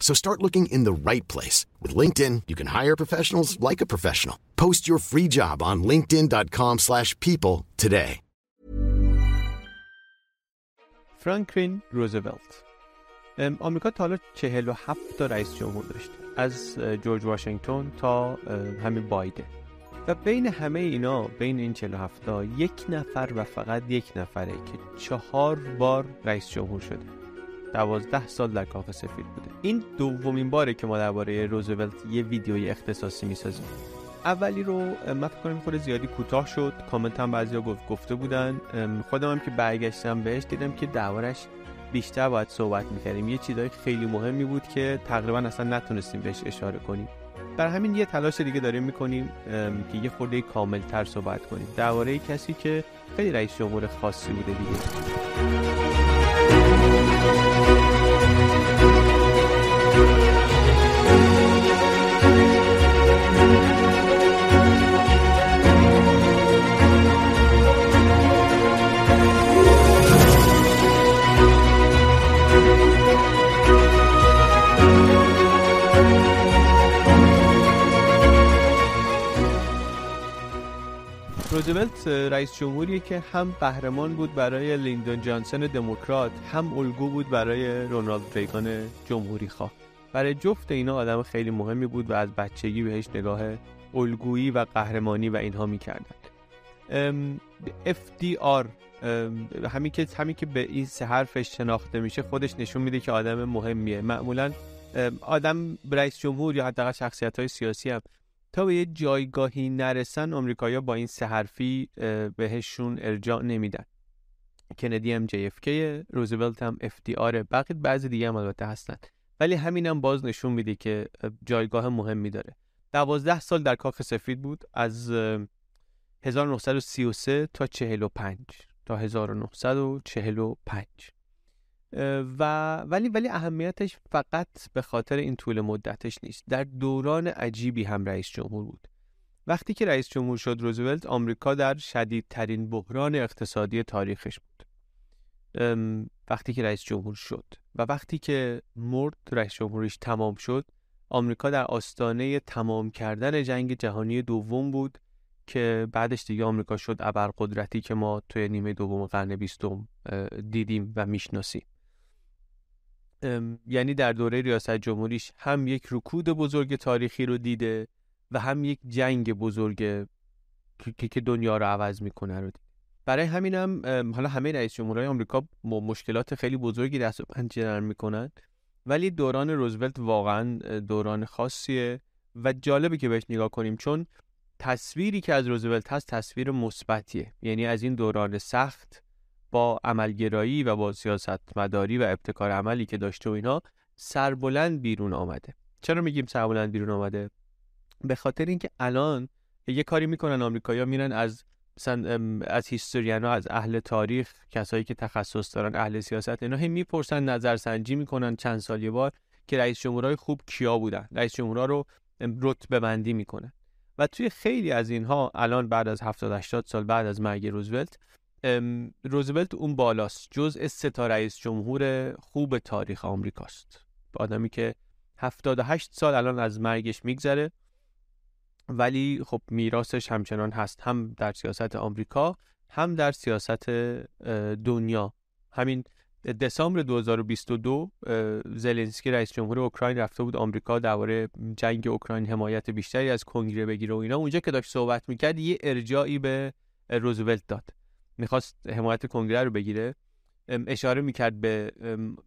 So start looking in the right place. With LinkedIn, you can hire professionals like a professional. Post your free job on linkedin.com slash people today. فرانکلین روزولت ام، آمریکا تا حالا 47 تا رئیس جمهور داشته از اه، جورج واشنگتن تا اه، همین بایدن و بین همه اینا بین این 47 تا یک نفر و فقط یک نفره که چهار بار رئیس جمهور شده دوازده سال در کاخ سفید بوده. این دومین باره که ما درباره روزولت یه ویدیوی اختصاصی می‌سازیم. اولی رو من فکر کنم خود زیادی کوتاه شد. کامنت هم بعضیا گفت گفته بودن. خودم هم که برگشتم بهش دیدم که دربارش بیشتر باید صحبت می‌کردیم. یه چیزای خیلی مهمی بود که تقریبا اصلا نتونستیم بهش اشاره کنیم. برای همین یه تلاش دیگه داریم می‌کنیم که یه خورده کامل تر صحبت کنیم. درباره کسی که خیلی رئیس جمهور خاصی بوده دیگه. رئیس جمهوریه که هم قهرمان بود برای لیندون جانسون دموکرات هم الگو بود برای رونالد ریگان جمهوری خواه. برای جفت اینا آدم خیلی مهمی بود و از بچگی بهش نگاه الگویی و قهرمانی و اینها می‌کردن FDR همین که همین که به این سه حرفش شناخته میشه خودش نشون میده که آدم مهمیه. معمولا آدم رئیس جمهور یا حداقل شخصیت های سیاسی هم تا به یه جایگاهی نرسن آمریکایی‌ها با این سه حرفی بهشون ارجاع نمیدن. کندی هم JFK روزولت هم FDR بقیه بعضی دیگه هم البته هستن. ولی همین هم باز نشون میده که اه، جایگاه مهمی داره. دوازده سال در کاخ سفید بود از اه، 1933 تا 45 تا 1945 اه، و ولی ولی اهمیتش فقط به خاطر این طول مدتش نیست. در دوران عجیبی هم رئیس جمهور بود. وقتی که رئیس جمهور شد روزولت آمریکا در شدیدترین بحران اقتصادی تاریخش بود. وقتی که رئیس جمهور شد و وقتی که مرد رئیس جمهوریش تمام شد آمریکا در آستانه تمام کردن جنگ جهانی دوم بود که بعدش دیگه آمریکا شد ابرقدرتی که ما توی نیمه دوم قرن بیستم دیدیم و می‌شناسیم. یعنی در دوره ریاست جمهوریش هم یک رکود بزرگ تاریخی رو دیده و هم یک جنگ بزرگ که- دنیا رو عوض می‌کنه رو دیده. برای همینم ام، حالا همه رئیس جمهورهای آمریکا مشکلات خیلی بزرگی دست و پنجه نرم می‌کنن ولی دوران روزولت واقعا دوران خاصیه و جالبه که بهش نگاه کنیم چون تصویری که از روزولت هست تصویر مثبتیه. یعنی از این دوران سخت با عملگرایی و با سیاست مداری و ابتکار عملی که داشته و اینا سربلند بیرون آمده. چرا میگیم سربلند بیرون آمده؟ به خاطر اینکه الان یه کاری می‌کنن آمریکایی‌ها میرن از مثلا از هیستوریانا از اهل تاریخ کسایی که تخصص دارن اهل سیاست اینا هی می‌پرسن نظرسنجی می‌کنن. چند سال یه بار که رئیس جمهورهای خوب کیا بودن؟ رئیس جمهورها رو رتبه بندی می‌کنن و توی خیلی از اینها الان بعد از 70 80 سال بعد از مرگ روزولت روزولت اون بالاست. جزء سه تا رئیس جمهور خوب تاریخ آمریکاست. آدمی که 78 سال الان از مرگش میگذره. ولی خب میراثش همچنان هست. هم در سیاست آمریکا هم در سیاست دنیا. همین دسامبر 2022 زلنسکی رئیس جمهور اوکراین رفته بود آمریکا درباره جنگ اوکراین حمایت بیشتری از کنگره بگیره و اینا. اونجا که داشت صحبت می‌کرد یه ارجاعی به روزولت داد. می‌خواست حمایت کنگره رو بگیره اشاره می‌کرد به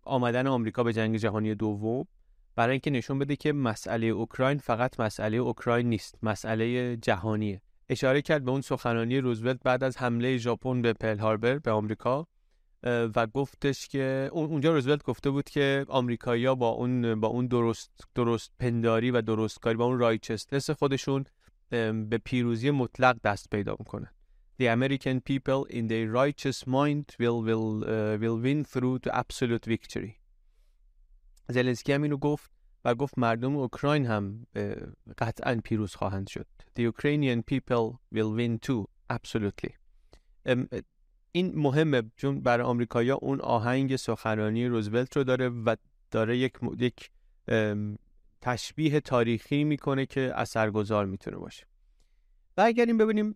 آمدن آمریکا به جنگ جهانی دوم برای اینکه نشون بده که مسئله اوکراین فقط مسئله اوکراین نیست مسئله جهانیه. اشاره کرد به اون سخنرانی روزولت بعد از حمله ژاپن به پل هاربر به آمریکا و گفتش که اونجا روزولت گفته بود که آمریکایی‌ها با اون با اون درست درست پنداری و درستکاری با اون رایچستنس خودشون به پیروزی مطلق دست پیدا می‌کنن. The American people in their righteous mind will will uh, will win through to absolute victory. زلنسکی هم اینو گفت و گفت مردم اوکراین هم قطعا پیروز خواهند شد. The Ukrainian people will win too absolutely. این مهمه چون برای آمریکایی‌ها اون آهنگ سخنرانی روزولت رو داره و داره یک یک تشبیه تاریخی می‌کنه که اثرگذار می‌تونه باشه. برگردیم ببینیم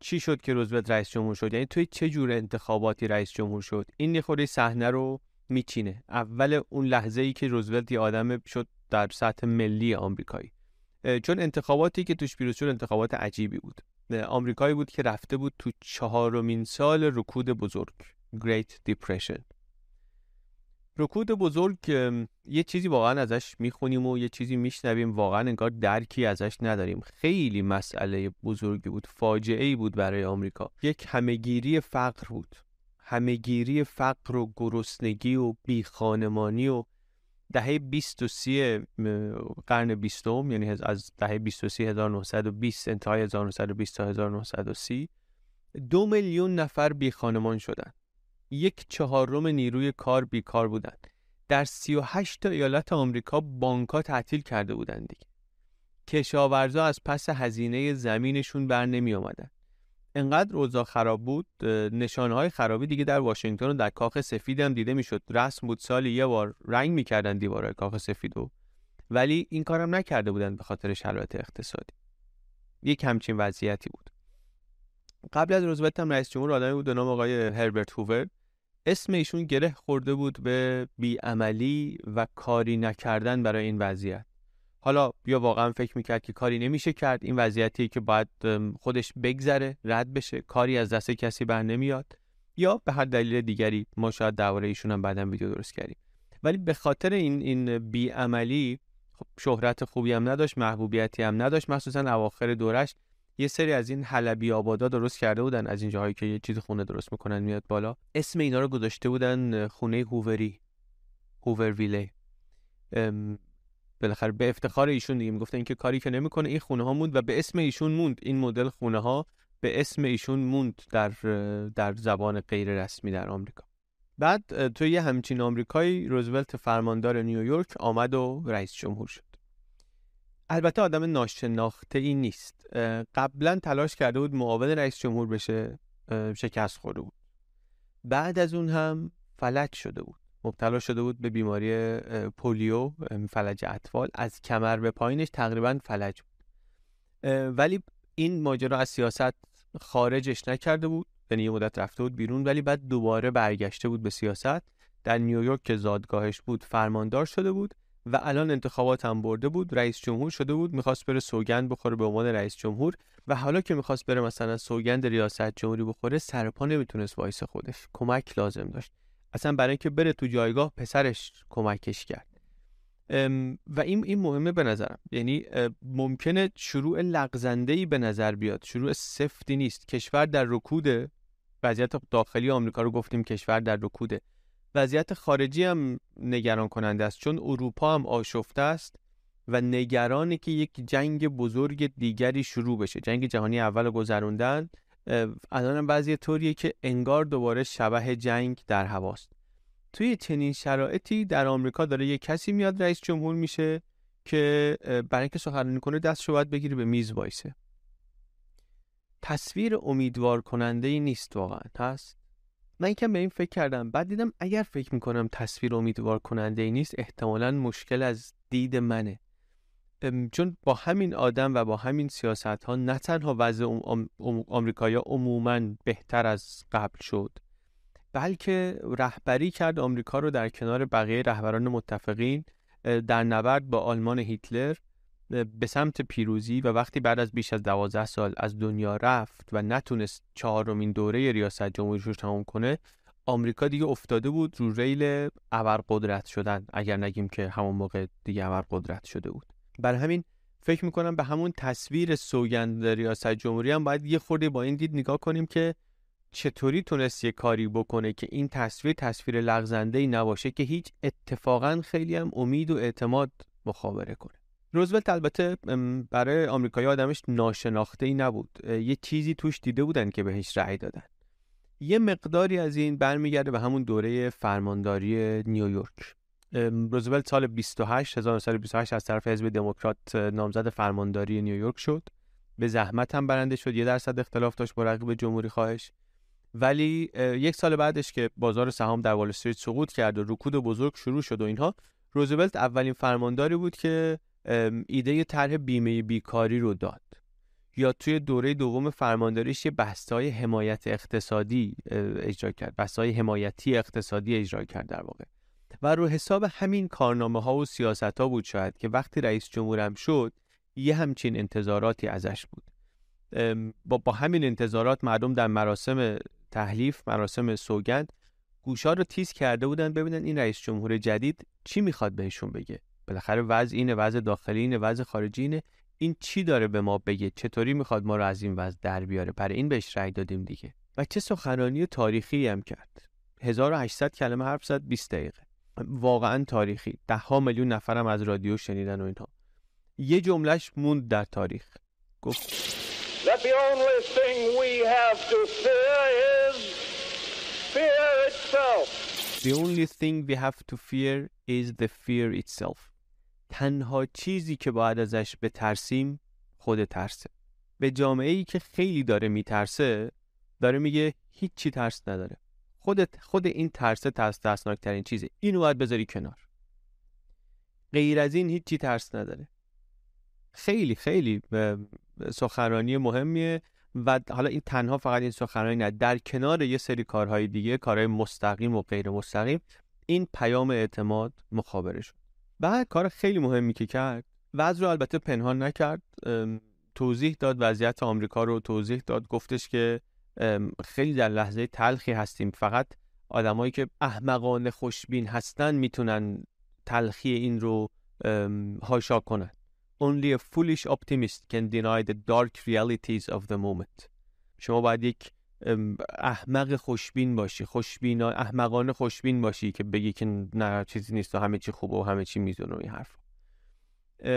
چی شد که روزولت رئیس جمهور شد. یعنی توی چه جور انتخاباتی رئیس جمهور شد؟ این یه صحنه رو میچینه. اول اون لحظه ای که روزولت یه آدم شد در سطح ملی آمریکایی. چون انتخاباتی که توش پیروز شد انتخابات عجیبی بود. آمریکایی بود که رفته بود تو چهارمین سال رکود بزرگ Great Depression. رکود بزرگ یه چیزی واقعا ازش می‌خونیم و یه چیزی میشنویم. واقعا انگار درکی ازش نداریم. خیلی مسئله بزرگی بود فاجعه ای بود برای آمریکا. یک همهگیری فقر بود. همهگیری فقر و گرسنگی و بیخانمانی و دهه 20 و 30 قرن بیستم یعنی از دهه 20 و 30 1920 انتهای 1920 تا 1930 دو میلیون نفر بی خانمان شدن. یک چهارم نیروی کار بیکار بودند. در 38 تا ایالت آمریکا بانکها تعطیل کرده بودند دیگه. کشاورزا از پس هزینه زمینشون بر نمی آمدن انقدر اوضاع خراب بود نشانه های خرابی دیگه در واشنگتن و در کاخ سفید هم دیده می‌شد. رسم بود سالی یه بار رنگ می‌کردن دیوارهای کاخ سفیدو ولی این کارم نکرده بودن به خاطر شرایط اقتصادی. یک همچین وضعیتی بود. قبل از روزولت هم رئیس جمهور آدمی بود به نام آقای هربرت هوور. اسم ایشون گره خورده بود به بیعملی و کاری نکردن برای این وضعیت. حالا بیا واقعا فکر می‌کرد که کاری نمیشه کرد این وضعیتی که باید خودش بگذره رد بشه کاری از دست کسی بر نمیاد یا به هر دلیل دیگری ما شاید درباره ایشون هم بعدا ویدیو درست کردیم. ولی به خاطر این این بیعملی خب شهرت خوبی هم نداشت محبوبیتی هم نداشت مخصوصا اواخر دورش یه سری از این حلبی آبادا درست کرده بودن از این جاهایی که یه چیز خونه درست می‌کنن میاد بالا. اسم اینا رو گذاشته بودن خونه هووری هوور ویله بالاخره به افتخار ایشون دیگه می‌گفتن اینکه کاری که نمی‌کنه این خونه ها موند و به اسم ایشون موند. این مدل خونه ها به اسم ایشون موند در در زبان غیر رسمی در آمریکا. بعد توی یه همچین آمریکایی روزولت فرماندار نیویورک آمد و رئیس جمهور شد. البته آدم ناشناخته ای نیست. قبلا تلاش کرده بود معاون رئیس جمهور بشه شکست خورده بود. بعد از اون هم فلج شده بود. مبتلا شده بود به بیماری پولیو فلج اطفال. از کمر به پایینش تقریبا فلج بود. ولی این ماجرا از سیاست خارجش نکرده بود. یعنی یه مدت رفته بود بیرون ولی بعد دوباره برگشته بود به سیاست. در نیویورک که زادگاهش بود فرماندار شده بود. و الان انتخابات هم برده بود رئیس جمهور شده بود می‌خواست بره سوگند بخوره به عنوان رئیس جمهور و حالا که می‌خواست بره مثلا سوگند ریاست جمهوری بخوره سرپا نمی‌تونست وایس خودش. کمک لازم داشت. اصلا برای اینکه بره تو جایگاه پسرش کمکش کرد. و این این مهمه به نظرم. یعنی ممکنه شروع لغزنده به نظر بیاد. شروع سفتی نیست. کشور در رکوده وضعیت داخلی آمریکا رو گفتیم کشور در رکوده وضعیت خارجی هم نگران کننده است چون اروپا هم آشفته است و نگرانه که یک جنگ بزرگ دیگری شروع بشه. جنگ جهانی اول گذروندن الان بعضی طوریه که انگار دوباره شبه جنگ در هواست توی چنین شرایطی در آمریکا داره یه کسی میاد رئیس جمهور میشه که برای اینکه سخنرانی کنه دستشو باید بگیری به میز وایسه. تصویر امیدوار کننده ای نیست واقعا هست؟ من یکم به این فکر کردم. بعد دیدم اگر فکر می‌کنم تصویر امیدوار کننده ای نیست احتمالا مشکل از دید منه. چون با همین آدم و با همین سیاست ها نه تنها وضع آمریکایا عموما بهتر از قبل شد بلکه رهبری کرد آمریکا رو در کنار بقیه رهبران متفقین در نبرد با آلمان هیتلر به سمت پیروزی و وقتی بعد از بیش از دوازده سال از دنیا رفت و نتونست چهارمین دوره ریاست جمهوریش رو تمام کنه آمریکا دیگه افتاده بود رو ریل ابرقدرت شدن اگر نگیم که همون موقع دیگه ابرقدرت شده بود. برای همین فکر می‌کنم به همون تصویر سوگند ریاست جمهوری هم باید یه خورده با این دید نگاه کنیم که چطوری تونست یه کاری بکنه که این تصویر تصویر لغزنده ای نباشه که هیچ اتفاقا خیلی هم امید و اعتماد مخابره کنه. روزولت البته برای آمریکایی آدمش ناشناخته ای نبود یه چیزی توش دیده بودن که بهش رأی دادن. یه مقداری از این برمیگرده به همون دوره فرمانداری نیویورک روزولت سال 28 1928 از طرف حزب دموکرات نامزد فرمانداری نیویورک شد. به زحمت هم برنده شد. یه درصد اختلاف داشت با رقیب جمهوری خواهش. ولی یک سال بعدش که بازار سهام در وال استریت سقوط کرد و رکود بزرگ شروع شد و اینها روزولت اولین فرمانداری بود که ایده طرح بیمه بیکاری رو داد. یا توی دوره دوم فرمانداریش یه بحث‌های حمایت اقتصادی اجرا کرد. بحث‌های حمایتی اقتصادی اجرا کرد در واقع. و رو حساب همین کارنامه ها و سیاست ها بود شاید که وقتی رئیس جمهورم شد یه همچین انتظاراتی ازش بود. با, با همین انتظارات مردم در مراسم تحلیف مراسم سوگند گوشا رو تیز کرده بودن ببینن این رئیس جمهور جدید چی می‌خواد بهشون بگه. بالاخره وضع اینه وضع داخلی اینه وضع خارجی اینه. این چی داره به ما بگه؟ چطوری می‌خواد ما رو از این وضع در بیاره؟ برای این بهش رأی دادیم دیگه. و چه سخنرانی تاریخی هم کرد. 1800 کلمه حرف زد 20 دقیقه. واقعا تاریخی. ده ها میلیون نفرم از رادیو شنیدن و اینها. یه جملهش موند در تاریخ. گفت That the only thing we have to fear is fear itself. The only thing we have to fear is the fear itself. تنها چیزی که باید ازش بترسیم خود ترسه. به جامعه ای که خیلی داره میترسه داره میگه هیچی ترس نداره. خودت خود این ترسه ترس ترسناک ترین چیزه. اینو باید بذاری کنار. غیر از این هیچی ترس نداره. خیلی خیلی سخنرانی مهمیه و حالا این تنها فقط این سخنرانی نه. در کنار یه سری کارهای دیگه کارهای مستقیم و غیر مستقیم این پیام اعتماد مخابره شد. بعد کار خیلی مهمی که کرد وضع رو البته پنهان نکرد. توضیح داد وضعیت آمریکا رو توضیح داد. گفتش که خیلی در لحظه تلخی هستیم. فقط آدمایی که احمقانه خوشبین هستن می‌تونن تلخی این رو هاشا کنن. Only a foolish optimist can deny the dark realities of the moment. شما باید یک احمق خوشبین باشی خوشبین احمقانه خوشبین باشی که بگی که نه چیزی نیست و همه چی خوبه و همه چی میزونه این حرف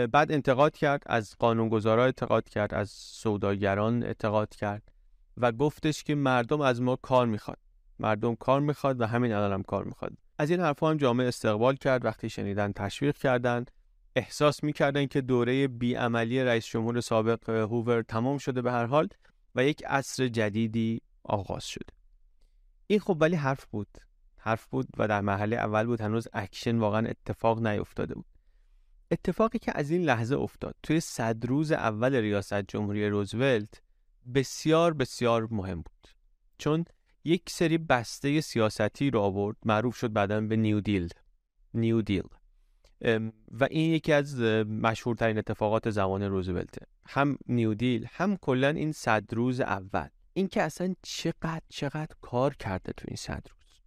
بعد انتقاد کرد از قانونگذارا انتقاد کرد از سوداگران انتقاد کرد و گفتش که مردم از ما کار می‌خواد. مردم کار می‌خواد و همین الان هم کار می‌خواد. از این حرفها هم جامعه استقبال کرد وقتی شنیدن تشویق کردن احساس می‌کردن که دوره بیعملی رئیس جمهور سابق هوور تمام شده به هر حال و یک عصر جدیدی آغاز شده این خب ولی حرف بود. حرف بود و در مرحله اول بود. هنوز اکشن واقعا اتفاق نیفتاده بود. اتفاقی که از این لحظه افتاد. توی صد روز اول ریاست جمهوری روزولت بسیار بسیار مهم بود. چون یک سری بسته سیاستی رو آورد. معروف شد بعدا به New Deal. New Deal. و این یکی از مشهورترین اتفاقات زمان روزولته. هم New Deal هم کلا این صد روز اول. این که اصلا چقدر چقدر کار کرده تو این صد روز.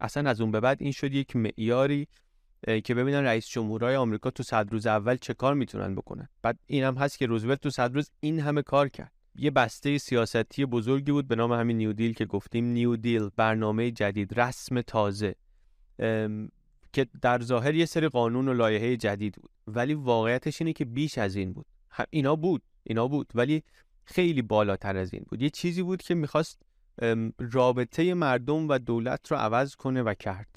اصلا از اون به بعد این شد یک معیاری که ببینن رئیس جمهورهای آمریکا تو صد روز اول چه کار می‌تونن بکنن. بعد این هم هست که روزولت تو صد روز این همه کار کرد. یه بسته سیاستی بزرگی بود به نام همین نیو دیل که گفتیم. نیو دیل برنامه جدید رسم تازه. که در ظاهر یه سری قانون و لایحه جدید بود. ولی واقعیتش اینه که بیش از این بود. اینا بود اینا بود. ولی خیلی بالاتر از این بود. یه چیزی بود که می‌خواست رابطه مردم و دولت رو عوض کنه و کرد.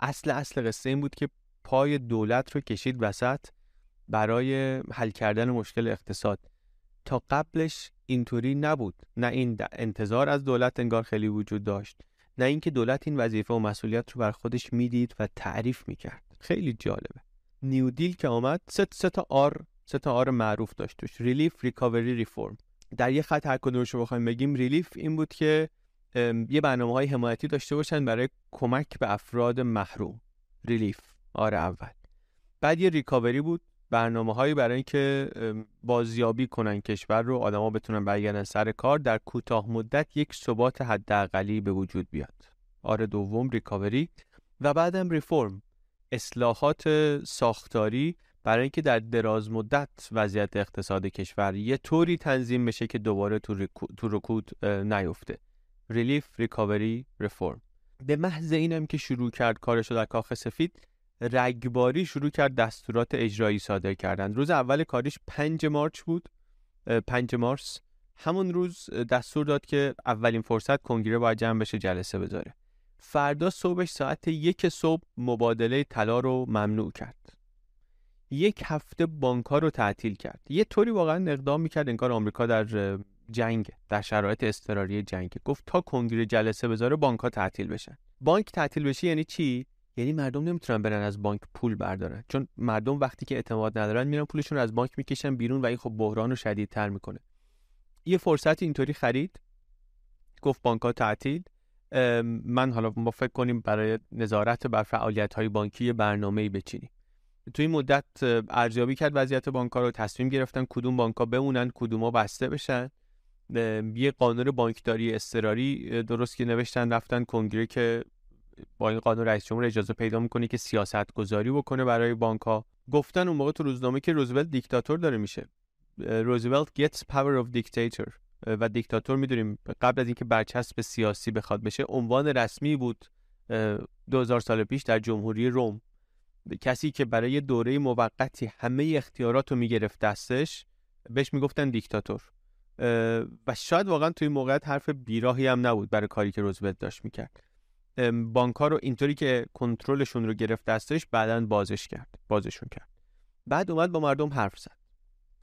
اصل اصل قصه این بود که پای دولت رو کشید وسط برای حل کردن مشکل اقتصاد. تا قبلش اینطوری نبود. نه این انتظار از دولت انگار خیلی وجود داشت نه اینکه دولت این وظیفه و مسئولیت رو بر خودش می‌دید و تعریف می‌کرد. خیلی جالبه. New Deal که آمد سه تا R سه تا R معروف داشت توش. relief recovery reform در یه خط هر کدومش رو بخوایم بگیم relief این بود که یه برنامه های حمایتی داشته باشن برای کمک به افراد محروم. relief R اول. بعد یه recovery بود برنامه هایی برای اینکه بازیابی کنن کشور رو آدما بتونن برگردن سر کار در کوتاه مدت یک ثبات حداقلی به وجود بیاد. R دوم recovery و بعدم ریفرم اصلاحات ساختاری برای اینکه در دراز مدت وضعیت اقتصاد کشور یه طوری تنظیم بشه که دوباره تو, تو رکود نیفته. ریلیف ریکاوری ریفرم به محض اینم که شروع کرد کارش در کاخ سفید رگباری شروع کرد دستورات اجرایی صادر کردن. روز اول کاریش 5 مارچ بود. 5 مارس. همون روز دستور داد که اولین فرصت کنگره باید جمع بشه جلسه بذاره. فردا صبحش ساعت یک صبح مبادله طلا رو ممنوع کرد. یک هفته بانک رو تعطیل کرد. یه طوری واقعا اقدام می‌کرد انگار آمریکا در جنگ در شرایط اضطراری جنگ. گفت تا کنگره جلسه بذاره بانک ها تعطیل بشن. بانک تعطیل بشه یعنی چی؟ یعنی مردم نمی‌تونن برن از بانک پول بردارن. چون مردم وقتی که اعتماد ندارن میرن پولشون رو از بانک می‌کشن بیرون و این خب بحران رو شدیدتر می‌کنه. یه فرصت اینطوری خرید. گفت بانک ها تعطیل من حالا ما فکر کنیم برای نظارت بر فعالیت های بانکی برنامه بچینیم. توی این مدت ارزیابی کرد وضعیت بانک رو تصمیم گرفتن کدوم بانک ها بمونن ها بسته بشن. یه قانون بانکداری اضطراری درست که نوشتن رفتن کنگره که با این قانون رئیس جمهور اجازه پیدا می‌کنه که سیاست گذاری بکنه برای بانک ها گفتن اون موقع تو روزنامه که روزولت دیکتاتور داره میشه. روزولت gets power of dictator. و دیکتاتور می‌دونیم قبل از اینکه برچسب سیاسی بخواد بشه عنوان رسمی بود 2000 سال پیش در جمهوری روم. کسی که برای دوره موقتی همه اختیارات رو می‌گرفت دستش بهش می‌گفتن دیکتاتور. و شاید واقعا توی موقعیت حرف بیراهی هم نبود برای کاری که روزولت داشت می‌کرد. بانک رو اینطوری که کنترلشون رو گرفت دستش بعدا بازش کرد بازشون کرد. بعد اومد با مردم حرف زد.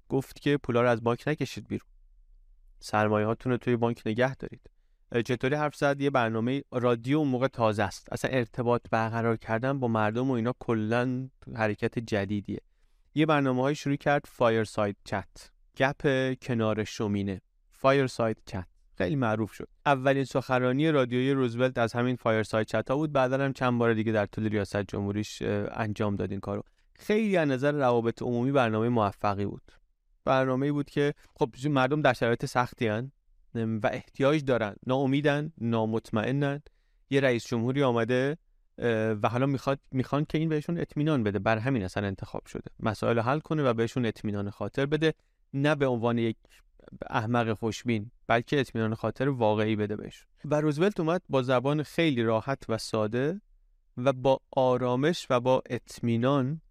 گفت که پولا رو از بانک نکشید بیرون. سرمایه هاتون رو توی بانک نگه دارید. چطوری حرف زد؟ یه برنامه رادیو اون موقع تازه است. اصلا ارتباط برقرار کردن با مردم و اینا کلا حرکت جدیدیه. یه برنامه های شروع کرد fireside chat گپ کنار شومینه. fireside chat خیلی معروف شد. اولین سخنرانی رادیویی روزولت از همین fireside chat ا بود. بعدا هم چند بار دیگه در طول ریاست جمهوریش انجام داد این کارو. خیلی از نظر روابط عمومی برنامه موفقی بود. برنامه بود که خب مردم در شرایط سختی هن. و احتیاج دارن. ناامیدن نامطمئنن. یه رئیس جمهوری آمده و حالا می‌خواد می‌خوان که این بهشون اطمینان بده. بر همین اصلا انتخاب شده. مسائل حل کنه و بهشون اطمینان خاطر بده. نه به عنوان یک احمق خوشبین بلکه اطمینان خاطر واقعی بده بهش و روزولت اومد با زبان خیلی راحت و ساده و با آرامش و با اطمینان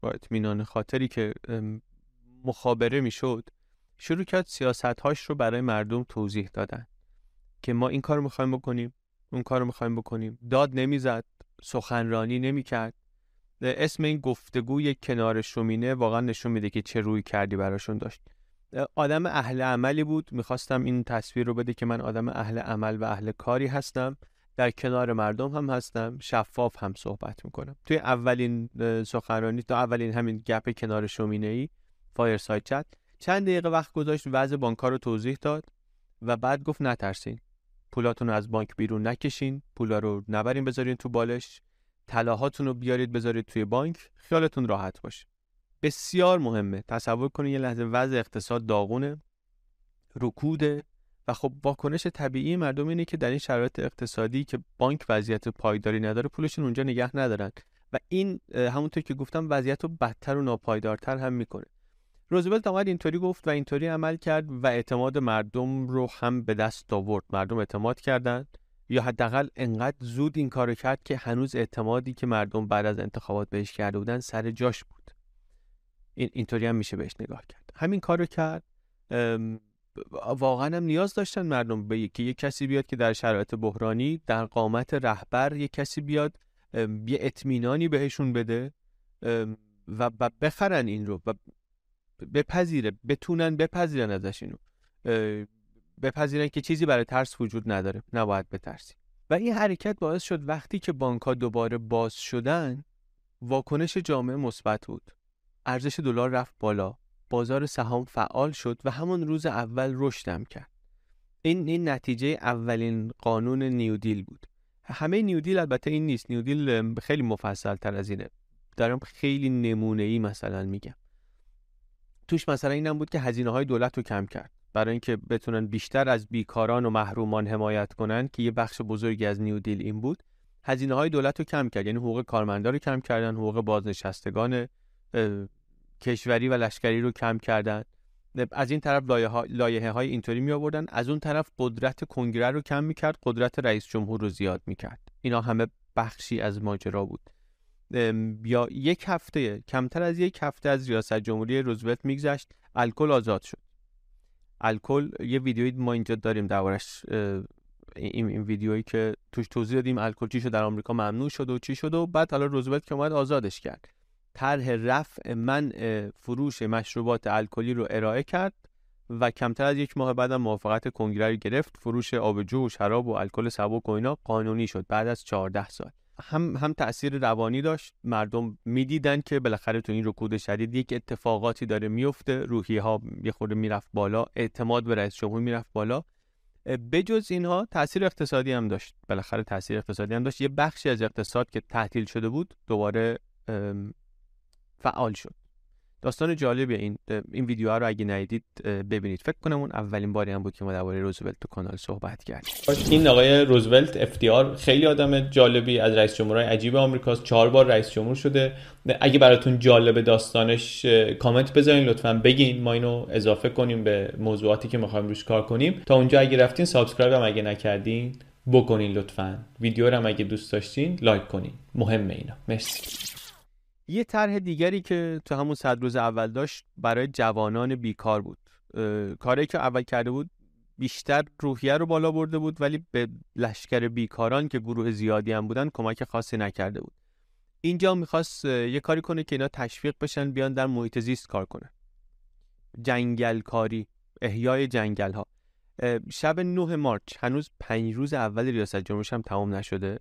با اطمینان خاطری که مخابره می‌شد شروع کرد سیاست هاش رو برای مردم توضیح دادن که ما این کار می‌خوایم بکنیم اون کار رو می‌خوایم بکنیم. داد نمی‌زد سخنرانی نمی‌کرد. اسم این گفتگوی کنار شومینه واقعا نشون میده که چه روی کردی براشون داشت. آدم اهل عملی بود. می‌خواستم این تصویر رو بده که من آدم اهل عمل و اهل کاری هستم. در کنار مردم هم هستم. شفاف هم صحبت می‌کنم. توی اولین سخنرانی تا اولین همین گپ کنار شومینه ای فایر چت چند دقیقه وقت گذاشت وضع بانک‌ها رو توضیح داد و بعد گفت نترسین. پولاتون رو از بانک بیرون نکشین پولا رو نبرین بذارین تو بالش. طلاهاتون رو بیارید بذارید توی بانک. خیالتون راحت باشه. بسیار مهمه. تصور کنید یه لحظه وضع اقتصاد داغونه رکوده و خب واکنش طبیعی مردم اینه که در این شرایط اقتصادی که بانک وضعیت پایداری نداره پولشون اونجا نگه ندارن. و این همونطور که گفتم وضعیت رو بدتر و ناپایدارتر هم می‌کنه. روزولت آمد اینطوری گفت و اینطوری عمل کرد و اعتماد مردم رو هم به دست آورد. مردم اعتماد کردند یا حداقل انقدر زود این کارو کرد که هنوز اعتمادی که مردم بعد از انتخابات بهش کرده بودن سر جاش بود. این اینطوری هم میشه بهش نگاه کرد. همین کارو کرد. واقعا هم نیاز داشتن مردم به که یه کسی بیاد که در شرایط بحرانی در قامت رهبر یه کسی بیاد یه اطمینانی بهشون بده و بخرن این رو. و بپذیره بتونن بپذیرن ازش اینو. بپذیرن که چیزی برای ترس وجود نداره نباید بترسی. و این حرکت باعث شد وقتی که بانک ها دوباره باز شدن واکنش جامعه مثبت بود. ارزش دلار رفت بالا بازار سهام فعال شد و همون روز اول رشدم کرد. این این نتیجه اولین قانون نیودیل بود. همه نیودیل البته این نیست. نیودیل خیلی مفصل تر از اینه. دارم خیلی نمونه ای مثلا میگم. توش مثلا اینم بود که هزینه های دولت رو کم کرد. برای اینکه بتونن بیشتر از بیکاران و محرومان حمایت کنن که یه بخش بزرگی از نیودیل این بود هزینه های دولت رو کم کرد. یعنی حقوق کارمندان رو کم کردن حقوق بازنشستگان کشوری و لشکری رو کم کردن. از این طرف لایحه های اینطوری می آوردن از اون طرف قدرت کنگره رو کم می‌کرد قدرت رئیس جمهور رو زیاد می‌کرد. اینا همه بخشی از ماجرا بود. یا یک هفته کمتر از یک هفته از ریاست جمهوری روزولت میگذشت. الکل آزاد شد. الکل یه ویدیویی ما اینجا داریم دربارش این, این ویدیویی که توش توضیح دادیم الکل چی شد در آمریکا ممنوع شد و چی شد و بعد حالا روزولت که اومد آزادش کرد. طرح رفع منع فروش مشروبات الکلی رو ارائه کرد و کمتر از یک ماه بعدم موافقت کنگره گرفت. فروش آبجو و شراب و الکل سبک و اینا قانونی شد بعد از 14 سال. هم هم تاثیر روانی داشت. مردم می‌دیدن که بالاخره تو این رکود شدید یک اتفاقاتی داره میفته روحی ها یه خورده می‌رفت بالا. اعتماد به رئیس جمهور می‌رفت بالا. بجز اینها تاثیر اقتصادی هم داشت. بالاخره تاثیر اقتصادی هم داشت. یه بخشی از اقتصاد که تعطیل شده بود دوباره فعال شد. داستان جالبی این این ویدیو رو اگه ندیدید ببینید. فکر کنم اون اولین باری هم بود که ما درباره روزولت تو کانال صحبت کردیم. این آقای روزولت FDR خیلی آدم جالبی از رئیس جمهورهای عجیب آمریکاست. چهار بار رئیس جمهور شده. اگه براتون جالب داستانش کامنت بذارین لطفا بگین. ما اینو اضافه کنیم به موضوعاتی که می‌خوایم روش کار کنیم. تا اونجا اگه رفتین subscribe هم اگه نکردین بکنین لطفا. ویدیو رو هم اگه دوست داشتین لایک کنین. مهمه اینا. مرسی. یه طرح دیگری که تو همون صد روز اول داشت برای جوانان بیکار بود. کاری که اول کرده بود بیشتر روحیه رو بالا برده بود ولی به لشکر بیکاران که گروه زیادی هم بودن کمک خاصی نکرده بود. اینجا می‌خواست یه کاری کنه که اینا تشویق بشن بیان در محیط زیست کار کنه جنگل کاری احیای جنگل ها شب 9 مارچ هنوز پنج روز اول ریاست جمهوریش هم تمام نشده.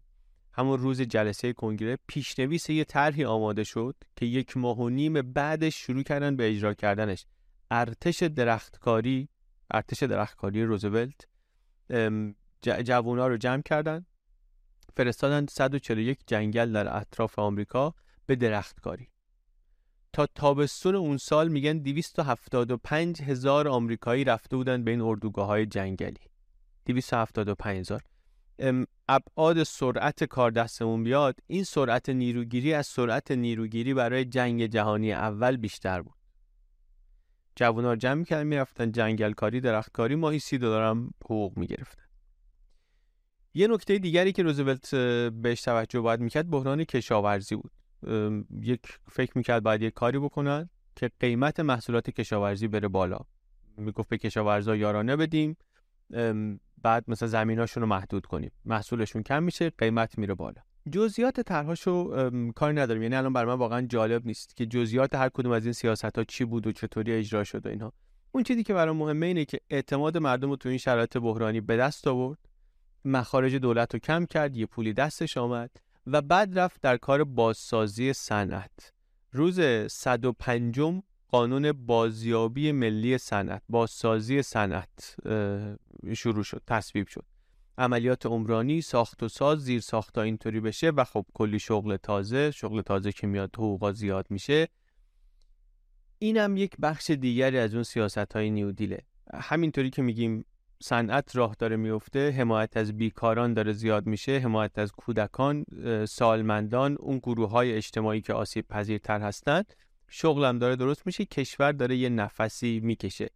همون روز جلسه کنگره پیشنویس یه طرحی آماده شد که یک ماه و نیم بعدش شروع کردن به اجرا کردنش. ارتش درختکاری ارتش درختکاری روزولت جوونا رو جمع کردن فرستادن 141 جنگل در اطراف آمریکا به درختکاری. تا تابستون اون سال میگن 275 هزار آمریکایی رفته بودن به این اردوگاه های جنگلی 275 هزار. ابعاد سرعت کار دستمون بیاد این سرعت نیروگیری از سرعت نیروگیری برای جنگ جهانی اول بیشتر بود. جوونا جمع می‌کردن می‌رفتن جنگلکاری درختکاری. ماهی سی دلار هم حقوق می‌گرفتن. یه نکته دیگری که روزولت بهش توجه باید می‌کرد بحران کشاورزی بود. یک فکر می‌کرد باید یک کاری بکنن که قیمت محصولات کشاورزی بره بالا. می‌گفت به کشاورزا یارانه بدیم. بعد مثلا زمیناشون رو محدود کنیم. محصولشون کم میشه قیمت میره بالا. جزئیات طرحاشو کاری نداریم یعنی الان برای من واقعا جالب نیست که جزئیات هر کدوم از این سیاست ها چی بود و چطوری اجرا شد و اینها اون چیزی که برای مهمه اینه که اعتماد مردم رو تو این شرایط بحرانی به دست آورد مخارج دولت رو کم کرد یه پولی دستش آمد و بعد رفت در کار بازسازی صنعت. روز 105 قانون بازیابی ملی صنعت بازسازی صنعت شروع شد تصویب شد. عملیات عمرانی ساخت و ساز زیر ساخت اینطوری بشه و خب کلی شغل تازه شغل تازه که میاد حقوقا زیاد میشه. اینم یک بخش دیگری از اون سیاست های نیودیله همینطوری که میگیم صنعت راه داره میفته حمایت از بیکاران داره زیاد میشه حمایت از کودکان سالمندان اون گروه های اجتماعی که آسیب پذیرتر هستند شغلم داره درست میشه کشور داره یه نفسی می‌کشه.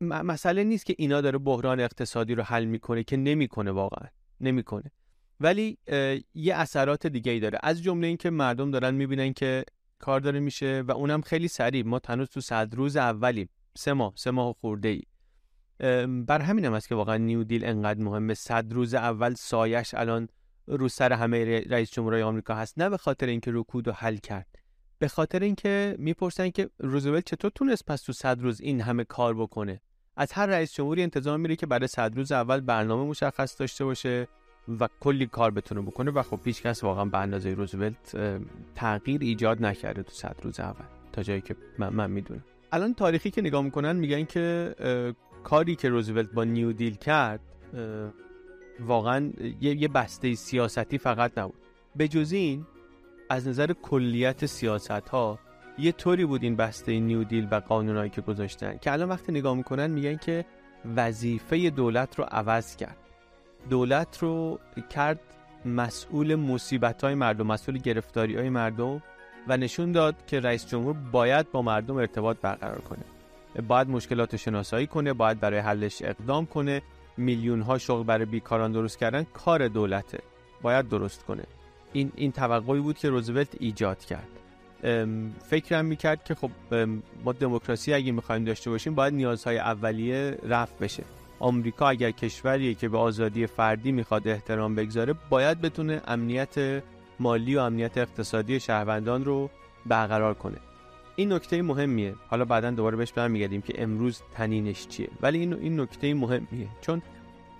مسئله نیست که اینا داره بحران اقتصادی رو حل می‌کنه که نمی‌کنه واقعا نمی‌کنه. ولی یه اثرات دیگه ای داره. از جمله اینکه مردم دارن می‌بینن که کار داره میشه و اونم خیلی سریع. ما تنوز تو صد روز اولیم. سه ماه سه ماه خورده ای بر همین هم است که واقعا نیو دیل انقدر مهمه. صد روز اول سایش الان رو سر همه رئیس جمهورهای آمریکا هست. نه به خاطر اینکه رکود و حل کرد. به خاطر اینکه می‌پرسن که روزولت چطور تونست پس تو صد روز این همه کار بکنه. از هر رئیس جمهوری انتظار میره که برای صد روز اول برنامه مشخص داشته باشه و کلی کار بتونه بکنه و خب هیچ کس واقعا به اندازه روزولت تغییر ایجاد نکرده تو صد روز اول. تا جایی که من, من می‌دونم. الان تاریخی که نگاه می‌کنن میگن که کاری که روزولت با نیو دیل کرد واقعا یه بسته سیاستی فقط نبود. به جز این از نظر کلیت سیاست ها یه طوری بود این بسته نیو دیل و قانونایی که گذاشتن که الان وقتی نگاه می‌کنن میگن که وظیفه دولت رو عوض کرد. دولت رو کرد مسئول مصیبت های مردم مسئول گرفتاری های مردم و نشون داد که رئیس جمهور باید با مردم ارتباط برقرار کنه. باید مشکلات شناسایی کنه باید برای حلش اقدام کنه. میلیون ها شغل برای بیکاران درست کردن کار دولته. باید درست کنه. این این توقعی بود که روزولت ایجاد کرد. فکرم می‌کرد که خب ما دموکراسی اگه می‌خوایم داشته باشیم باید نیازهای اولیه رفت بشه. آمریکا اگر کشوریه که به آزادی فردی می‌خواد احترام بگذاره باید بتونه امنیت مالی و امنیت اقتصادی شهروندان رو برقرار کنه. این نکته مهمیه. حالا بعدا دوباره بهش برمیگردیم که امروز تنینش چیه. ولی این این نکته مهمیه. چون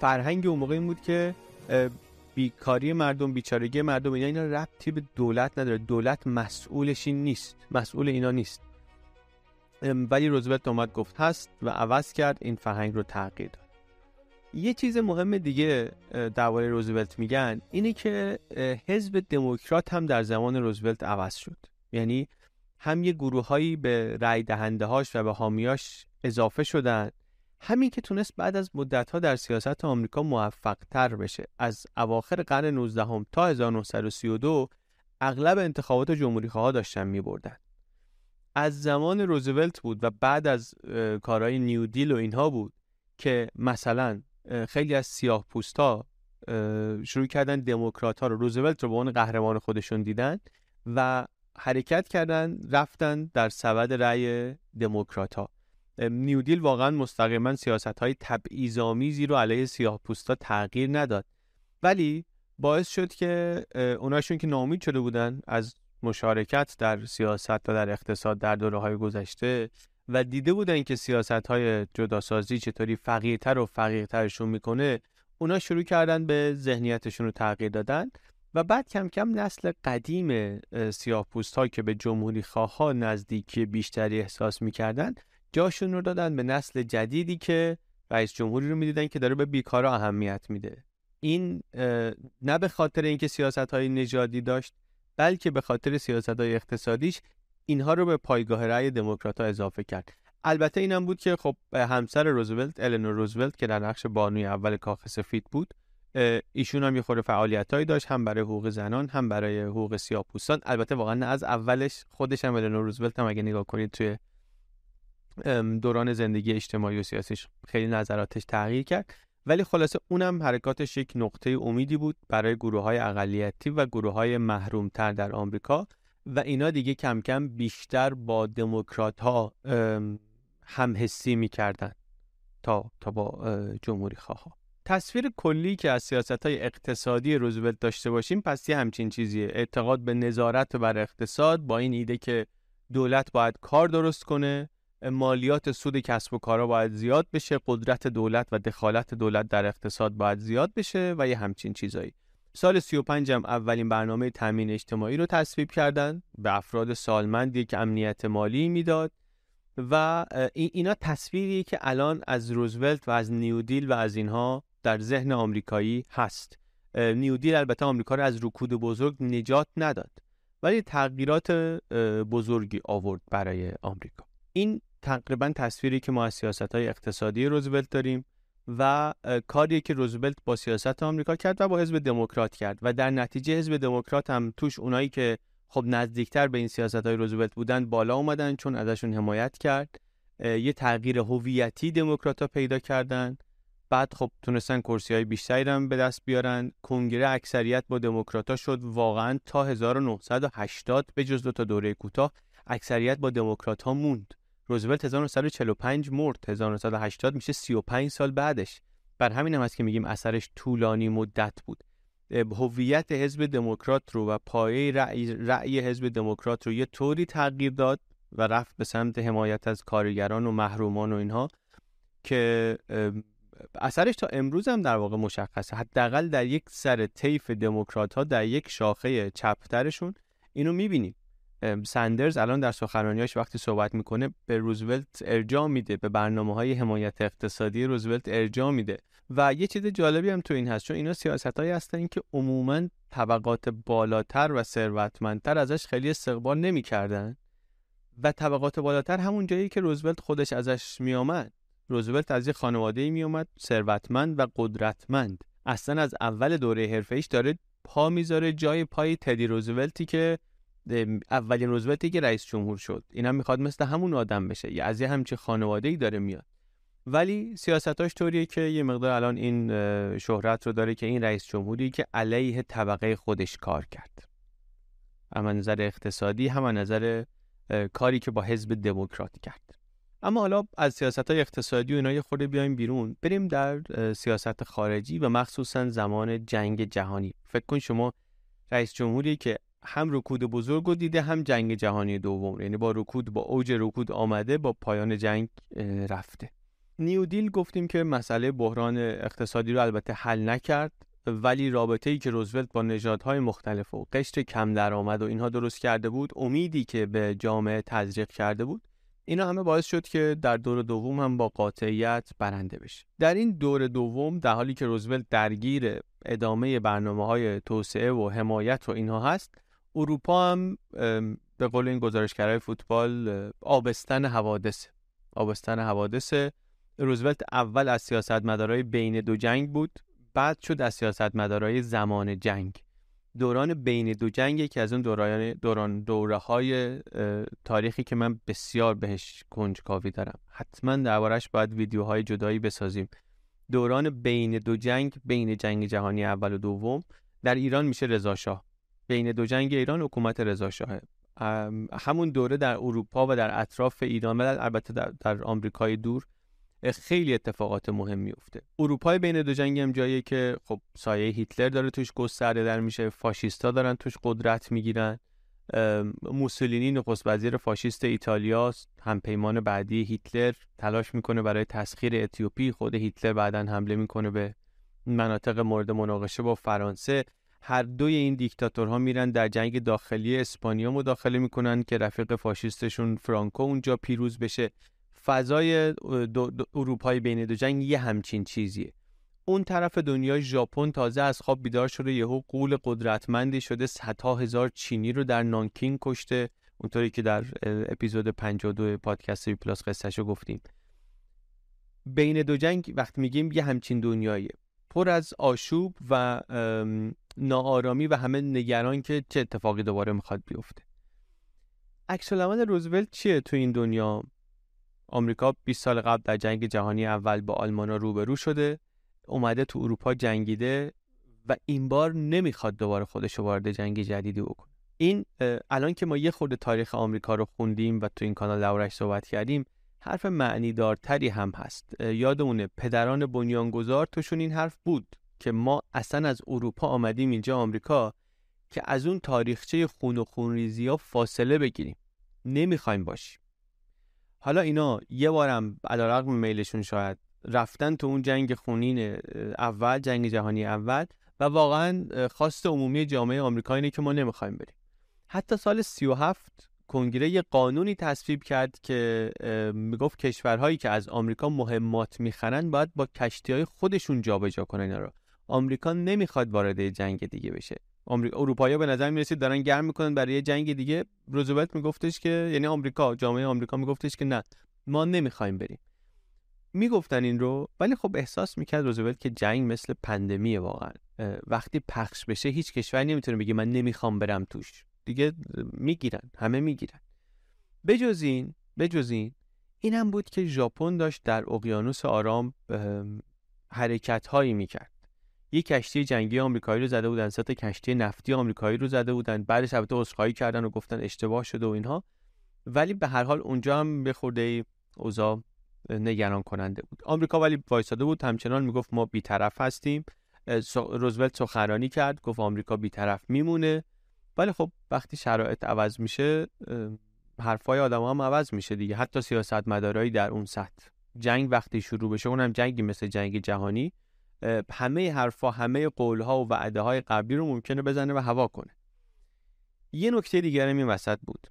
فرهنگ اون موقع این بود که بیکاری مردم بیچارگی مردم اینا اینا ربطی به دولت نداره. دولت مسئولش این نیست. مسئول اینا نیست. ولی روزولت اومد گفت هست و عوض کرد این فرهنگ رو تغییر داد. یه چیز مهم دیگه درباره روزولت میگن اینه که حزب دموکرات هم در زمان روزولت عوض شد. یعنی هم یه گروههایی به رأی دهنده هاش و به حامیاش اضافه شدن همین که تونست بعد از مدتها در سیاست آمریکا موفق تر بشه از اواخر قرن 19 هم تا 1932 اغلب انتخابات جمهوری خواه داشتن می بردن. از زمان روزولت بود و بعد از کارهای نیو دیل و اینها بود که مثلا خیلی از سیاه پوستا شروع کردن دموکرات ها رو روزولت رو به عنوان قهرمان خودشون دیدن و حرکت کردن رفتن در سبد رأی دموکرات ها نیودیل واقعا مستقیما سیاست های تبعیض‌آمیزی رو علیه سیاه پوستا تغییر نداد. ولی باعث شد که اوناشون که ناامید شده بودن از مشارکت در سیاست و در اقتصاد در دوره های گذشته و دیده بودن که سیاست های جداسازی چطوری فقیرتر و فقیرترشون می‌کنه اونا شروع کردن به ذهنیتشون رو تغییر دادن و بعد کم کم نسل قدیم سیاه پوست که به جمهوری خواه ها نزدیکی بیشتری احساس می‌کردن جاشون رو دادن به نسل جدیدی که رئیس جمهوری رو می‌دیدن که داره به بیکارا اهمیت میده. این نه به خاطر اینکه سیاست های نژادی داشت بلکه به خاطر سیاست های اقتصادیش اینها رو به پایگاه رأی دموکرات ها اضافه کرد. البته اینم بود که خب همسر روزولت النور روزولت که در نقش بانوی اول کاخ سفید بود ایشون هم یه خورده فعالیتایی داشت هم برای حقوق زنان هم برای حقوق سیاه‌پوستان البته واقعا از اولش خودش هم النور روزولت هم اگه نگاه کنید توی دوران زندگی اجتماعی و سیاسیش خیلی نظراتش تغییر کرد. ولی خلاصه اونم حرکاتش یک نقطه امیدی بود برای گروه های اقلیتی و گروه های محرومتر در آمریکا و اینا دیگه کم کم بیشتر با دموکرات ها هم حسی می‌کردن تا تا با جمهوری خواه تصویر کلی که از سیاست های اقتصادی روزولت داشته باشیم پس یه همچین چیزیه. اعتقاد به نظارت بر اقتصاد با این ایده که دولت باید کار درست کنه مالیات سود کسب و کارا باید زیاد بشه قدرت دولت و دخالت دولت در اقتصاد باید زیاد بشه و یه همچین چیزایی. سال 35 هم اولین برنامه تامین اجتماعی رو تصویب کردن به افراد سالمندی که امنیت مالی می‌داد و اینا تصویری که الان از روزولت و از نیودیل و از اینها در ذهن آمریکایی هست. نیودیل البته آمریکا رو از رکود بزرگ نجات نداد ولی تغییرات بزرگی آورد برای آمریکا. این تقریبا تصویری که ما از سیاست های اقتصادی روزولت داریم و کاری که روزولت با سیاست آمریکا کرد و با حزب دموکرات کرد و در نتیجه حزب دموکرات هم توش اونایی که خب نزدیکتر به این سیاست های روزولت بودن بالا اومدن چون ازشون حمایت کرد یه تغییر هویتی دموکرات پیدا کردن. بعد خب تونستن کرسی های بیشتری هم به دست بیارن. کنگره اکثریت با دموکراتا شد واقعا تا 1980 به جز دو تا دوره کوتاه اکثریت با دموکرات ها موند. روزولت 1945 مرد. 1980 میشه 35 سال بعدش. بر همین هم هست که میگیم اثرش طولانی مدت بود. هویت حزب دموکرات رو و پایه رأی, رأی حزب دموکرات رو یه طوری تغییر داد و رفت به سمت حمایت از کارگران و محرومان و اینها که اثرش تا امروز هم در واقع مشخصه. حداقل در یک سر طیف دموکرات ها در یک شاخه چپترشون اینو می‌بینیم. سندرز الان در سخنرانیاش وقتی صحبت می‌کنه به روزولت ارجاع میده به برنامه های حمایت اقتصادی روزولت ارجاع میده. و یه چیز جالبی هم تو این هست چون اینا سیاست هایی هستن که عموما طبقات بالاتر و ثروتمندتر ازش خیلی استقبال نمی‌کردن. و طبقات بالاتر همون جایی که روزولت خودش ازش میآمد. روزولت از یه خانواده میومد ثروتمند و قدرتمند. اصلا از اول دوره حرفه داره پا می‌ذاره جای پای تدی روزولتی که اولین روزولتی که رئیس جمهور شد. اینم می‌خواد مثل همون آدم بشه. یا از یه همچین خانواده ای داره میاد. ولی سیاستاش طوریه که یه مقدار الان این شهرت رو داره که این رئیس جمهوری که علیه طبقه خودش کار کرد. هم نظر اقتصادی هم نظر کاری که با حزب دموکرات کرد. اما حالا از سیاست های اقتصادی و اینا یه خورده بیایم بیرون. بریم در سیاست خارجی و مخصوصا زمان جنگ جهانی. فکر کن شما رئیس جمهوری که هم رکود بزرگ رو دیده هم جنگ جهانی دوم. یعنی با رکود با اوج رکود آمده با پایان جنگ رفته. نیودیل گفتیم که مسئله بحران اقتصادی رو البته حل نکرد ولی رابطه ای که روزولت با نژادهای مختلف و قشر کم درآمد و اینها درست کرده بود امیدی که به جامعه تزریق کرده بود اینا همه باعث شد که در دور دوم هم با قاطعیت برنده بشه. در این دور دوم در حالی که روزولت درگیر ادامه برنامه های توسعه و حمایت و اینها هست اروپا هم به قول این گزارشگرای فوتبال آبستن حوادث آبستن حوادث روزولت اول از سیاستمدارای بین دو جنگ بود بعد شد از سیاستمدارای زمان جنگ. دوران بین دو جنگ یکی از اون دوران دوران دوره های تاریخی که من بسیار بهش کنجکاوی دارم. حتما دربارش باید ویدیوهای جدایی بسازیم. دوران بین دو جنگ بین جنگ جهانی اول و دوم در ایران میشه رضا بین دو جنگ ایران حکومت رضا همون دوره در اروپا و در اطراف ایران و البته در, در آمریکای دور خیلی اتفاقات مهم میفته اروپای بین دو جنگ هم جاییه که خب سایه هیتلر داره توش گسترده در میشه فاشیستا دارن توش قدرت می‌گیرن. موسولینی نخست وزیر فاشیست ایتالیاست پیمان بعدی هیتلر تلاش می‌کنه برای تسخیر اتیوپی خود هیتلر بعدا حمله می‌کنه به مناطق مورد مناقشه با فرانسه. هر دوی این دیکتاتورها میرن در جنگ داخلی اسپانیا مداخله می‌کنن که رفیق فاشیستشون فرانکو اونجا پیروز بشه. فضای اروپای بین دو جنگ یه همچین چیزیه. اون طرف دنیا ژاپن تازه از خواب بیدار شده یهو قول قدرتمندی شده صدها هزار چینی رو در نانکینگ کشته. اونطوری که در اپیزود 52 پادکست وی پلاس قصهشو گفتیم. بین دو جنگ وقت میگیم یه همچین دنیاییه. پر از آشوب و ناآرامی و همه نگران که چه اتفاقی دوباره می‌خواد بیفته. عکس روزولت چیه تو این دنیا؟ آمریکا 20 سال قبل در جنگ جهانی اول با آلمانا روبرو شده اومده تو اروپا جنگیده و این بار نمی‌خواد دوباره خودش رو وارد جنگ جدیدی بکنه. این الان که ما یه خورده تاریخ آمریکا رو خوندیم و تو این کانال دورش صحبت کردیم حرف معنی دارتری هم هست. یادمونه پدران بنیانگذار توشون این حرف بود که ما اصلا از اروپا آمدیم اینجا آمریکا که از اون تاریخچه خون و خونریزی ها فاصله بگیریم. نمی‌خوایم باشیم. حالا اینا یه بارم علیرغم میلشون شاید رفتن تو اون جنگ خونین اول جنگ جهانی اول و واقعا خواست عمومی جامعه آمریکا اینه که ما نمی‌خوایم بریم. حتی سال 37 کنگره قانونی تصویب کرد که می‌گفت کشورهایی که از آمریکا مهمات می‌خرن باید با کشتی های خودشون جابجا کنن اینا رو. آمریکا نمی‌خواد وارد جنگ دیگه بشه. اروپایی به نظر می‌رسید دارن گرم می‌کنن برای جنگ دیگه. روزولت میگفتش که یعنی آمریکا جامعه آمریکا میگفتش که نه ما نمی‌خوایم بریم. می‌گفتن این رو ولی خب احساس می‌کرد روزولت که جنگ مثل پندمیه واقعا. وقتی پخش بشه هیچ کشوری نمی‌تونه بگه من نمی‌خوام برم توش. دیگه می‌گیرن همه می‌گیرن. بجز این بجز این این هم بود که ژاپن داشت در اقیانوس آرام حرکت هایی می‌کرد. یک کشتی جنگی آمریکایی رو زده بودن سه کشتی نفتی آمریکایی رو زده بودن بعدش البته عذرخواهی کردن و گفتن اشتباه شده و اینها. ولی به هر حال اونجا هم به خورده اوضاع نگران کننده بود. آمریکا ولی وایساده بود همچنان می‌گفت ما بیطرف هستیم. روزولت سخنرانی کرد گفت آمریکا بیطرف میمونه. ولی خب وقتی شرایط عوض میشه حرفای آدم هم عوض میشه دیگه. حتی سیاست مدارایی در اون سطح. جنگ وقتی شروع بشه اونم جنگی مثل جنگ جهانی همه حرفا همه قولها و وعده های قبلی رو ممکنه بزنه و هوا کنه. یه نکته دیگر این وسط بود.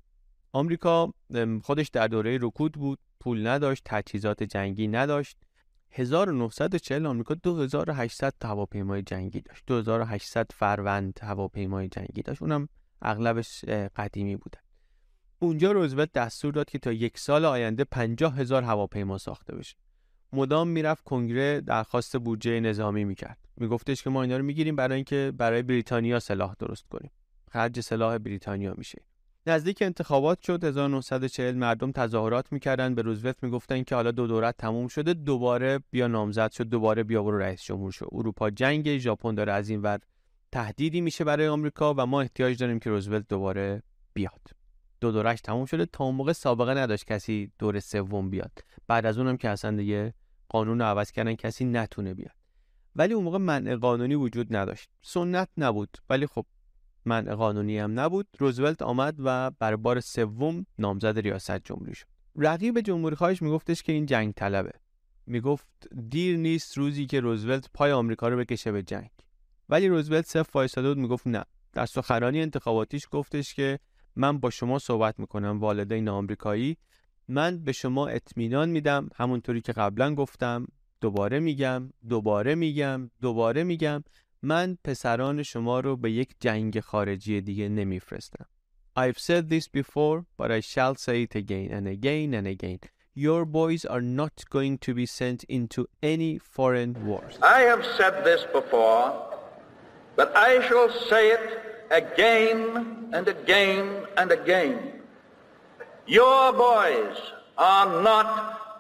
آمریکا خودش در دوره رکود بود پول نداشت تجهیزات جنگی نداشت. 1940 آمریکا 2800 هواپیمای جنگی داشت. 2800 فروند هواپیمای جنگی داشت. اونم اغلبش قدیمی بودن اونجا روزولت دستور داد که تا یک سال آینده 50 هزار هواپیما ساخته بشه. مدام می‌رفت کنگره درخواست بودجه نظامی می‌کرد. میگفتش که ما اینا رو می‌گیریم برای اینکه برای بریتانیا سلاح درست کنیم. خرج سلاح بریتانیا میشه. نزدیک انتخابات شد. 1940 مردم تظاهرات می‌کردن. به روزولت می‌گفتن که حالا دو دورت تموم شده. دوباره بیا نامزد شد دوباره بیا برو رئیس جمهور شد اروپا جنگ. ژاپن داره از این ور تهدیدی میشه برای آمریکا و ما احتیاج داریم که روزولت دوباره بیاد. دو دورش تموم شده. تا اون موقع سابقه نداشت کسی دور سوم بیاد. بعد از اونم که اصلا دیگه قانون رو عوض کردن کسی نتونه بیاد. ولی اون موقع منع قانونی وجود نداشت. سنت نبود. ولی خب منع قانونی هم نبود. روزولت آمد و بر بار سوم نامزد ریاست جمهوری شد. رقیب جمهوری خواهش میگفتش که این جنگ طلبه. می‌گفت دیر نیست روزی که روزولت پای آمریکا رو بکشه به جنگ. ولی روزولت صف وایساده بود می‌گفت نه. در سخنرانی انتخاباتیش گفتش که من با شما صحبت می‌کنم والدین آمریکایی. من به شما اطمینان میدم. همونطوری که قبلا گفتم دوباره میگم دوباره میگم دوباره میگم. من پسران شما رو به یک جنگ خارجی دیگه نمیفرستم I've said this before but I shall say it again and again and again Your boys are not going to be sent into any foreign wars I have said this before but I shall say it again and again and again Your boys are not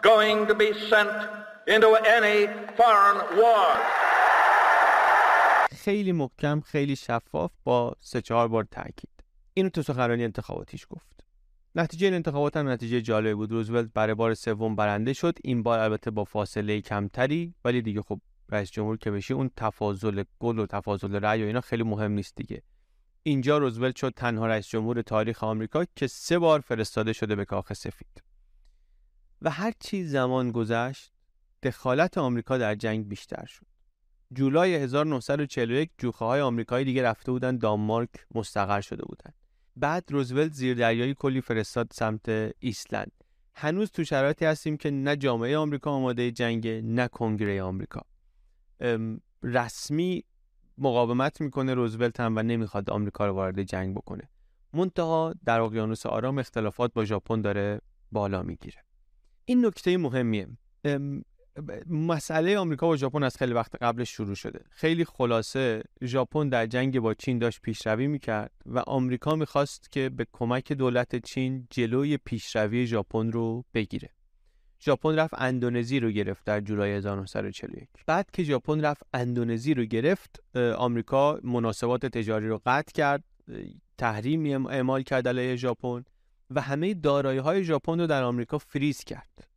going to be sent into any foreign wars خیلی محکم خیلی شفاف با سه چهار بار تاکید. اینو تو سخنرانی انتخاباتیش گفت. نتیجه این انتخابات هم نتیجه جالب بود. روزولت برای بار سوم برنده شد. این بار البته با فاصله کمتری ولی دیگه خب رئیس جمهور که بشی اون تفاضل گل و تفاضل رأی و اینا خیلی مهم نیست دیگه. اینجا روزولت شد تنها رئیس جمهور تاریخ آمریکا که سه بار فرستاده شده به کاخ سفید. و هر چی زمان گذشت دخالت آمریکا در جنگ بیشتر شد. جولای 1941 جوخه های آمریکایی دیگه رفته بودن دانمارک مستقر شده بودن. بعد روزولت زیر دریایی کلی فرستاد سمت ایسلند. هنوز تو شرایطی هستیم که نه جامعه آمریکا آماده جنگ نه کنگره آمریکا. رسمی مقاومت می‌کنه روزولت هم و نمی‌خواد آمریکا رو وارد جنگ بکنه. منتها در اقیانوس آرام اختلافات با ژاپن داره بالا می‌گیره. این نکته مهمیه. مسئله آمریکا و ژاپن از خیلی وقت قبلش شروع شده. خیلی خلاصه ژاپن در جنگ با چین داشت پیشروی می‌کرد و آمریکا می‌خواست که به کمک دولت چین جلوی پیشروی ژاپن رو بگیره. ژاپن رفت اندونزی رو گرفت در جولای 1941 بعد که ژاپن رفت اندونزی رو گرفت آمریکا مناسبات تجاری رو قطع کرد تحریم اعمال کرد علیه ژاپن و همه دارایی های ژاپن رو در آمریکا فریز کرد.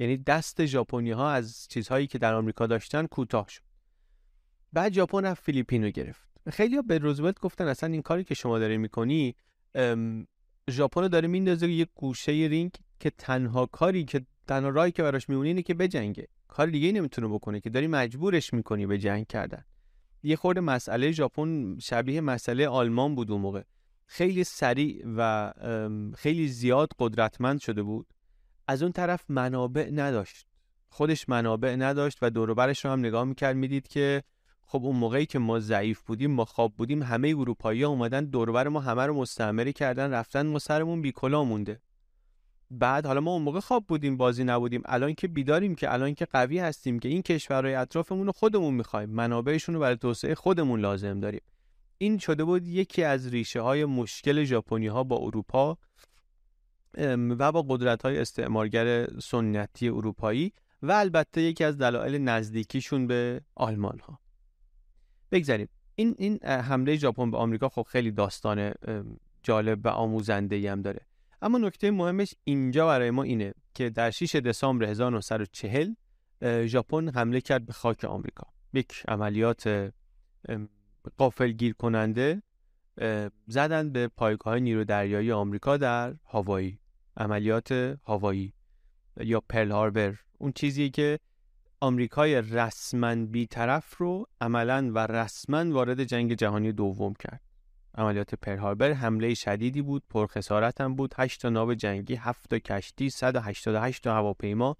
یعنی دست ژاپنی ها از چیزهایی که در آمریکا داشتن کوتاه شد. بعد ژاپن رفت فیلیپین رو گرفت. خیلی به روزولت گفتن اصلا این کاری که شما داری می‌کنی ژاپن رو داره میندازه یک گوشه رینگ که تنها کاری که تنها راهی که براش میمونه اینه که بجنگه. کار دیگه نمی‌تونه بکنه که داری مجبورش می‌کنی به جنگ کردن. یه خورده مسئله ژاپن شبیه مسئله آلمان بود اون موقع. خیلی سریع و خیلی زیاد قدرتمند شده بود. از اون طرف منابع نداشت. خودش منابع نداشت و دوروبرش رو هم نگاه می‌کرد می‌دید که خب اون موقعی که ما ضعیف بودیم ما خواب بودیم همه اروپایی ها اومدن دوروبر ما همه رو مستعمره کردن رفتن ما سرمون بیکلا مونده. بعد حالا ما اون موقع خواب بودیم بازی نبودیم. الان که بیداریم که الان که قوی هستیم که این کشورهای اطرافمون رو خودمون می‌خوایم. منابعشون رو برای توسعه خودمون لازم داریم. این شده بود یکی از ریشه های مشکل ژاپنی ها با اروپا. و با قدرت های استعمارگر سنتی اروپایی و البته یکی از دلایل نزدیکیشون به آلمان ها بگذاریم. این این حمله ژاپن به آمریکا خب خیلی داستان جالب و آموزنده هم داره. اما نکته مهمش اینجا برای ما اینه که در 6 دسامبر 1940 ژاپن حمله کرد به خاک آمریکا. یک عملیات قافل گیر کننده زدن به پایگاه نیرو دریایی آمریکا در هاوایی. عملیات هاوایی یا پرل هاربر. اون چیزی که آمریکای رسما بیطرف رو عملا و رسما وارد جنگ جهانی دوم کرد. عملیات پرل هاربر حمله شدیدی بود پرخسارت هم بود. 8 تا ناو جنگی 7 تا کشتی 188 تا هواپیما.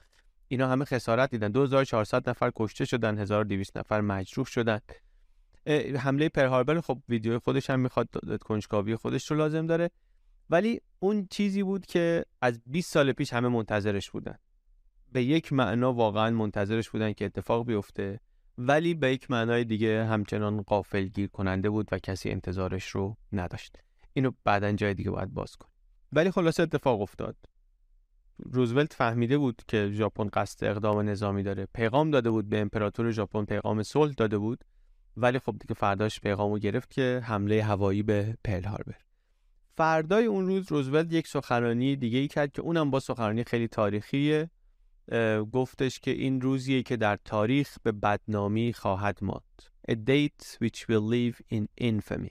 اینا همه خسارت دیدن. 2400 نفر کشته شدن 1200 نفر مجروح شدن. حمله پر هاربر خب ویدیو خودش هم می‌خواد کنجکاوی خودش رو لازم داره. ولی اون چیزی بود که از 20 سال پیش همه منتظرش بودن. به یک معنا واقعا منتظرش بودن که اتفاق بیفته. ولی به یک معنای دیگه همچنان قافل گیر کننده بود و کسی انتظارش رو نداشت. اینو بعدا جای دیگه باید باز کن ولی خلاصه اتفاق افتاد. روزولت فهمیده بود که ژاپن قصد اقدام نظامی داره. پیغام داده بود به امپراتور ژاپن پیغام صلح داده بود. ولی خب دیگه فرداش پیغامو گرفت که حمله هوایی به پرل هاربر. فردای اون روز روزولت یک سخنرانی دیگه ای کرد که اونم با سخنرانی خیلی تاریخیه. گفتش که این روزیه که در تاریخ به بدنامی خواهد ماند. A date which will live in infamy.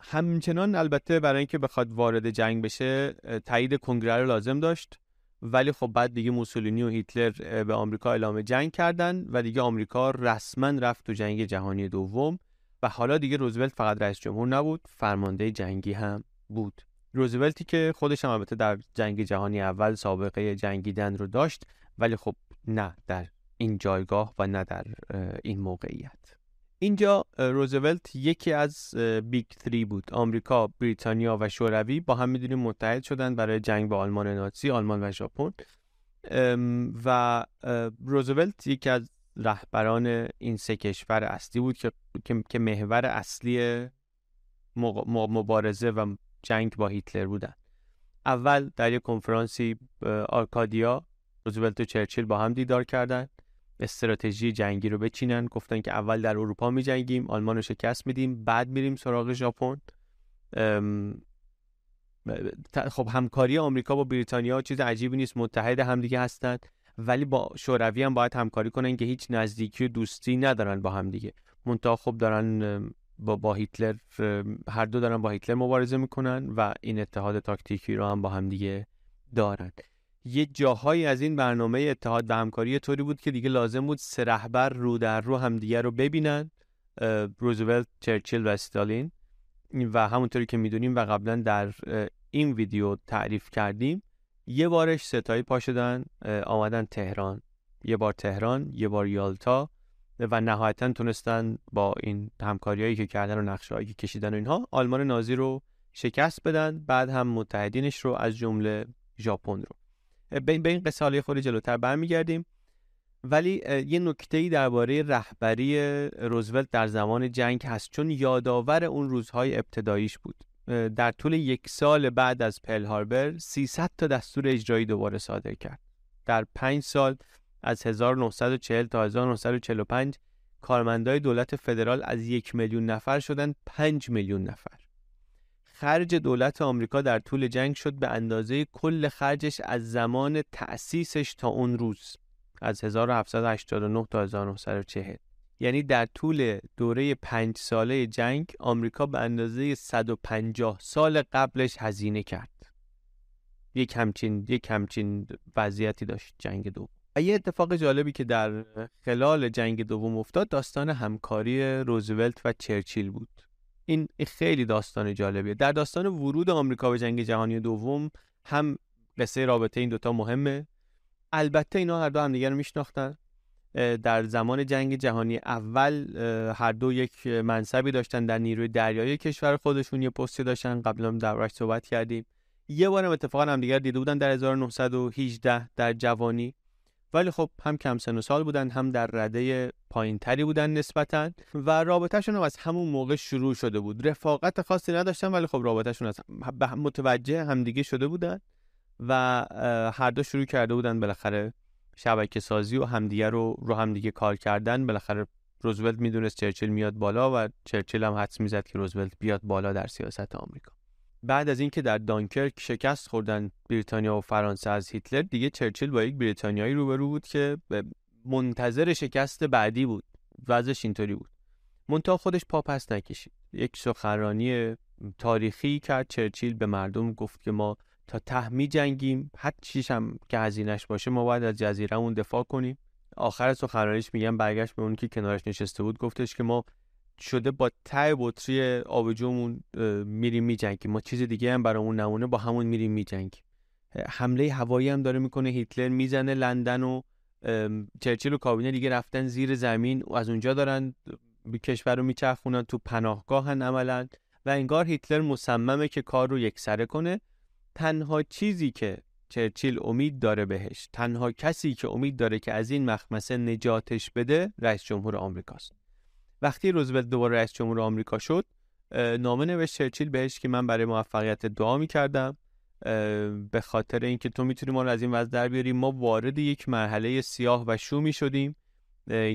همچنان البته برای اینکه بخواد وارد جنگ بشه تایید کنگره رو لازم داشت. ولی خب بعد دیگه موسولینی و هیتلر به آمریکا اعلام جنگ کردن و دیگه آمریکا رسما رفت تو جنگ جهانی دوم و حالا دیگه روزولت فقط رئیس جمهور نبود فرمانده جنگی هم بود. روزولتی که خودش هم البته در جنگ جهانی اول سابقه جنگیدن رو داشت ولی خب نه در این جایگاه و نه در این موقعیت. اینجا روزولت یکی از بیگ تری بود. آمریکا، بریتانیا و شوروی با هم می‌دونیم متحد شدن برای جنگ با آلمان نازی آلمان و ژاپن. و روزولت یکی از رهبران این سه کشور اصلی بود که که محور اصلی مبارزه و جنگ با هیتلر بودن. اول در یک کنفرانسی آرکادیا روزولت و چرچیل با هم دیدار کردند استراتژی جنگی رو بچینن. گفتن که اول در اروپا می جنگیم آلمان رو شکست میدیم بعد میریم سراغ ژاپن. خب همکاری آمریکا با بریتانیا چیز عجیبی نیست متحد همدیگه هستند ولی با شوروی هم باید همکاری کنن که هیچ نزدیکی و دوستی ندارن با همدیگه. منتها خب دارن با, با هیتلر هر دو دارن با هیتلر مبارزه می‌کنن و این اتحاد تاکتیکی رو هم با همدیگه دارن. یه جاهایی از این برنامه اتحاد و همکاری طوری بود که دیگه لازم بود سه رهبر رو در رو همدیگه رو ببینن روزولت، چرچیل و استالین. و همونطوری که می‌دونیم و قبلا در این ویدیو تعریف کردیم یه بارش ستایی پا شدن آمدن تهران. یه بار تهران یه بار یالتا و نهایتا تونستن با این همکاریایی که کردن و نقشه که کشیدن و اینها آلمان نازی رو شکست بدن بعد هم متحدینش رو از جمله ژاپن رو. به این قصه حالی خود جلوتر برمیگردیم. ولی یه نکته ای درباره رهبری روزولت در زمان جنگ هست. چون یادآور اون روزهای ابتداییش بود. در طول یک سال بعد از پل هاربر 300 تا دستور اجرایی دوباره صادر کرد. در پنج سال از 1940 تا 1945 کارمندای دولت فدرال از یک میلیون نفر شدن 5 میلیون نفر. خرج دولت آمریکا در طول جنگ شد به اندازه کل خرجش از زمان تأسیسش تا اون روز از 1789 تا 1940 یعنی در طول دوره پنج ساله جنگ آمریکا به اندازه 150 سال قبلش هزینه کرد. یک همچین یک همچین وضعیتی داشت جنگ دوم. یه اتفاق جالبی که در خلال جنگ دوم افتاد داستان همکاری روزولت و چرچیل بود. این خیلی داستان جالبیه. در داستان ورود آمریکا به جنگ جهانی دوم هم قصه رابطه این دوتا مهمه. البته اینا هر دو همدیگه رو میشناختن. در زمان جنگ جهانی اول هر دو یک منصبی داشتن در نیروی دریایی کشور خودشون یه پستی داشتن. قبلا در صحبت کردیم. یه بارم اتفاقا همدیگر دیده بودن در 1918 در جوانی. ولی خب هم کم سن و سال بودن هم در رده پایین تری بودن نسبتا و رابطهشون هم از همون موقع شروع شده بود. رفاقت خاصی نداشتن ولی خب رابطهشون از متوجه همدیگه شده بودن و هر دو شروع کرده بودن بالاخره شبکه سازی و همدیگه رو رو همدیگه کار کردن. بالاخره روزولت می‌دونست چرچیل میاد بالا و چرچیل هم حدس می‌زد که روزولت بیاد بالا در سیاست آمریکا. بعد از اینکه در دانکرک شکست خوردن بریتانیا و فرانسه از هیتلر دیگه چرچیل با یک بریتانیایی روبرو بود که منتظر شکست بعدی بود. وضعش اینطوری بود. منتها خودش پا پس نکشید. یک سخنرانی تاریخی کرد. چرچیل به مردم گفت که ما تا ته جنگیم. حد چیش هم که هزینش باشه ما باید از جزیرهمون دفاع کنیم. آخر سخنرانیش میگم برگشت به اون که کنارش نشسته بود گفتش که ما شده با ته بطری آبجومون میریم میجنگیم. ما چیز دیگه هم برامون نمونه با همون میریم میجنگیم. حمله هوایی هم داره می‌کنه هیتلر می‌زنه لندن و چرچیل و کابینه دیگه رفتن زیر زمین و از اونجا دارن کشور رو میچرخونن تو پناهگاهن عملا. و انگار هیتلر مصممه که کار رو یکسره کنه. تنها چیزی که چرچیل امید داره بهش تنها کسی که امید داره که از این مخمسه نجاتش بده رئیس جمهور آمریکاست. وقتی روزولت دوباره رئیس جمهور آمریکا شد نامه نوشت چرچیل بهش که من برای موفقیت دعا می‌کردم به خاطر اینکه تو می‌تونی ما رو از این وضع در بیاری ما وارد یک مرحله سیاه و شومی شدیم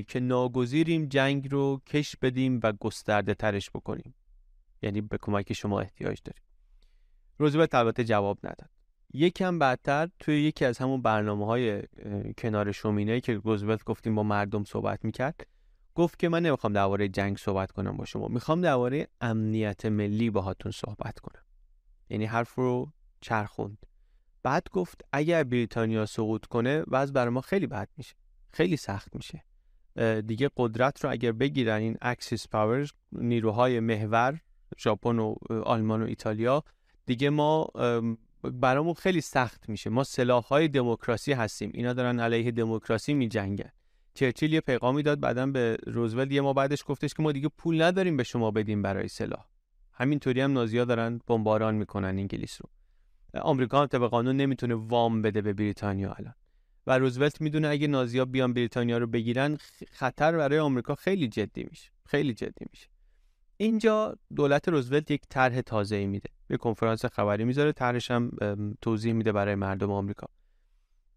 که ناگزیریم جنگ رو کش بدیم و گسترده ترش بکنیم. یعنی به کمک شما احتیاج داریم. روزولت البته جواب نداد. یکم بعدتر توی یکی از همون برنامه های کنار شومینه که روزولت گفتیم با مردم صحبت می‌کرد گفت که من نمی‌خوام درباره جنگ صحبت کنم با شما. می‌خوام درباره امنیت ملی باهاتون صحبت کنم. یعنی حرف رو چرخوند. بعد گفت اگر بریتانیا سقوط کنه وضع برای ما خیلی بد میشه. خیلی سخت میشه. دیگه قدرت رو اگر بگیرن این اکسیس پاورز نیروهای محور ژاپن و آلمان و ایتالیا دیگه ما برامون خیلی سخت میشه. ما سلاحهای دموکراسی هستیم. اینا دارن علیه دموکراسی میجنگن. چرچیل یه پیغامی داد بعدا به روزولت یه ما بعدش گفتش که ما دیگه پول نداریم به شما بدیم برای سلاح. همینطوری هم نازیا دارن بمباران می‌کنن انگلیس رو. آمریکا هم طبق قانون نمی‌تونه وام بده به بریتانیا الان. و روزولت می‌دونه اگه نازیا بیان بریتانیا رو بگیرن خطر برای آمریکا خیلی جدی میشه. خیلی جدی میشه. اینجا دولت روزولت یک طرح تازه میده. به کنفرانس خبری می‌ذاره طرحش هم توضیح میده برای مردم آمریکا.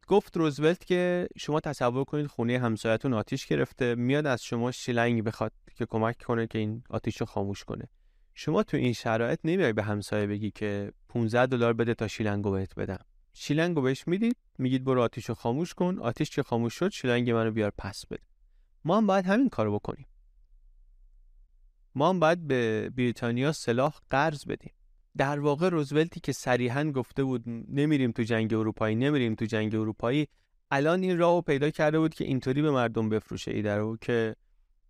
گفت روزولت که شما تصور کنید خونه همسایتون آتیش گرفته میاد از شما شیلنگ بخواد که کمک کنه که این آتیش رو خاموش کنه. شما تو این شرایط نمیای به همسایه بگی که 15 دلار بده تا شیلنگو بهت بدم. شیلنگو بهش می‌دید میگید برو آتیش رو خاموش کن آتیش که خاموش شد شیلنگ منو بیار پس بده. ما هم باید همین کارو بکنیم. ما هم باید به بریتانیا سلاح قرض بدیم. در واقع روزولتی که صریحا گفته بود نمیریم تو جنگ اروپایی نمیریم تو جنگ اروپایی الان این راهو پیدا کرده بود که اینطوری به مردم بفروشه ایده رو که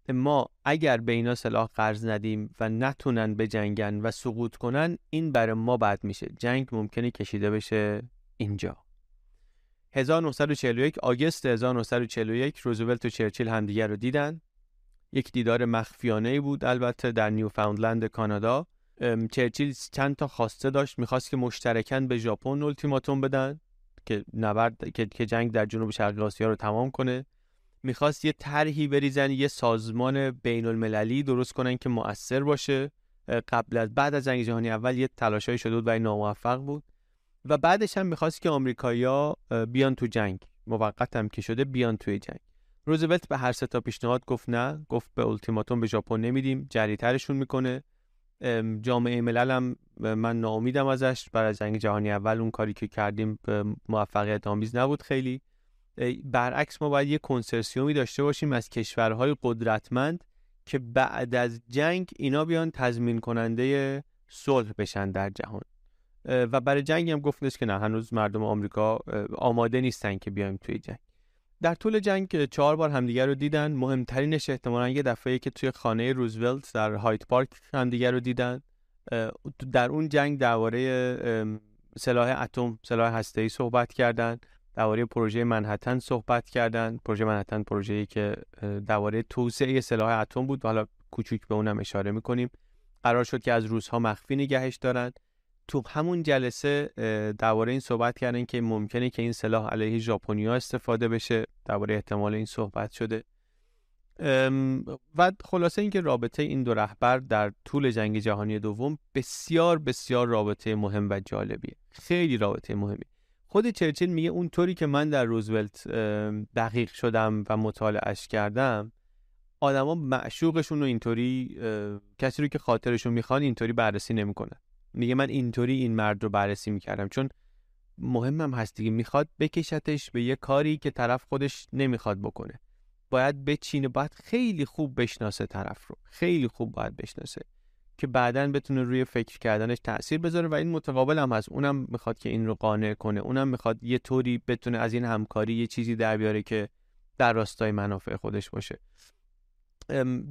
ما اگر به اینا سلاح قرض ندیم و نتونن به جنگن و سقوط کنن این برای ما بد میشه. جنگ ممکنه کشیده بشه اینجا. 1941 آگست 1941 روزولت و چرچیل همدیگر رو دیدن. یک دیدار مخفیانه بود البته در نیوفاندلند کانادا. چرچیل چند تا خواسته داشت می‌خواست که مشترکاً به ژاپن التیماتوم بدن که نبرد که جنگ در جنوب شرقی آسیا رو تمام کنه. می‌خواست یه طرحی بریزن یه سازمان بین المللی درست کنن که مؤثر باشه. قبل از بعد از جنگ جهانی اول یه تلاشای شده بود و ناموفق بود. و بعدش هم می‌خواست که آمریکایی‌ها بیان تو جنگ. موقت هم که شده بیان توی جنگ. روزولت به هر سه تا پیشنهاد گفت نه گفت به التیماتوم به ژاپن نمیدیم جریترشون می‌کنه. جامعه ملل هم من ناامیدم ازش. برای جنگ جهانی اول اون کاری که کردیم موفقیت آمیز نبود خیلی. برعکس ما باید یه کنسرسیومی داشته باشیم از کشورهای قدرتمند که بعد از جنگ اینا بیان تضمین کننده صلح بشن در جهان. و برای جنگ هم گفتنش که نه هنوز مردم آمریکا آماده نیستن که بیایم توی جنگ. در طول جنگ چهار بار همدیگر رو دیدن مهمترینش احتمالا یه دفعه که توی خانه روزولت در هایت پارک همدیگر رو دیدن. در اون جنگ درباره سلاح اتم سلاح هسته‌ای صحبت کردن. درباره پروژه منحتن صحبت کردن. پروژه منحتن پروژه‌ای که درباره توسعه سلاح اتم بود. و حالا کوچیک به اونم اشاره می‌کنیم. قرار شد که از روزها مخفی نگهش دارن. تو همون جلسه درباره این صحبت کردن که ممکنه که این سلاح علیه ژاپنیا استفاده بشه درباره احتمال این صحبت شده. و خلاصه اینکه رابطه این دو رهبر در طول جنگ جهانی دوم بسیار بسیار رابطه مهم و جالبیه. خیلی رابطه مهمی. خود چرچیل میگه اونطوری که من در روزولت دقیق شدم و مطالعهش کردم آدما معشوقشون رو اینطوری کسی رو که خاطرشون می‌خوان اینطوری بررسی نمی‌کنن. میگه من اینطوری این مرد رو بررسی می‌کردم. چون مهمم هست دیگه می‌خواد بکشتش به یه کاری که طرف خودش نمی‌خواد بکنه. باید بچینه باید خیلی خوب بشناسه طرف رو. خیلی خوب باید بشناسه که بعدا بتونه روی فکر کردنش تاثیر بذاره و این متقابل هم هست. اونم می‌خواد که این رو قانع کنه. اونم می‌خواد یه طوری بتونه از این همکاری یه چیزی در بیاره که در راستای منافع خودش باشه.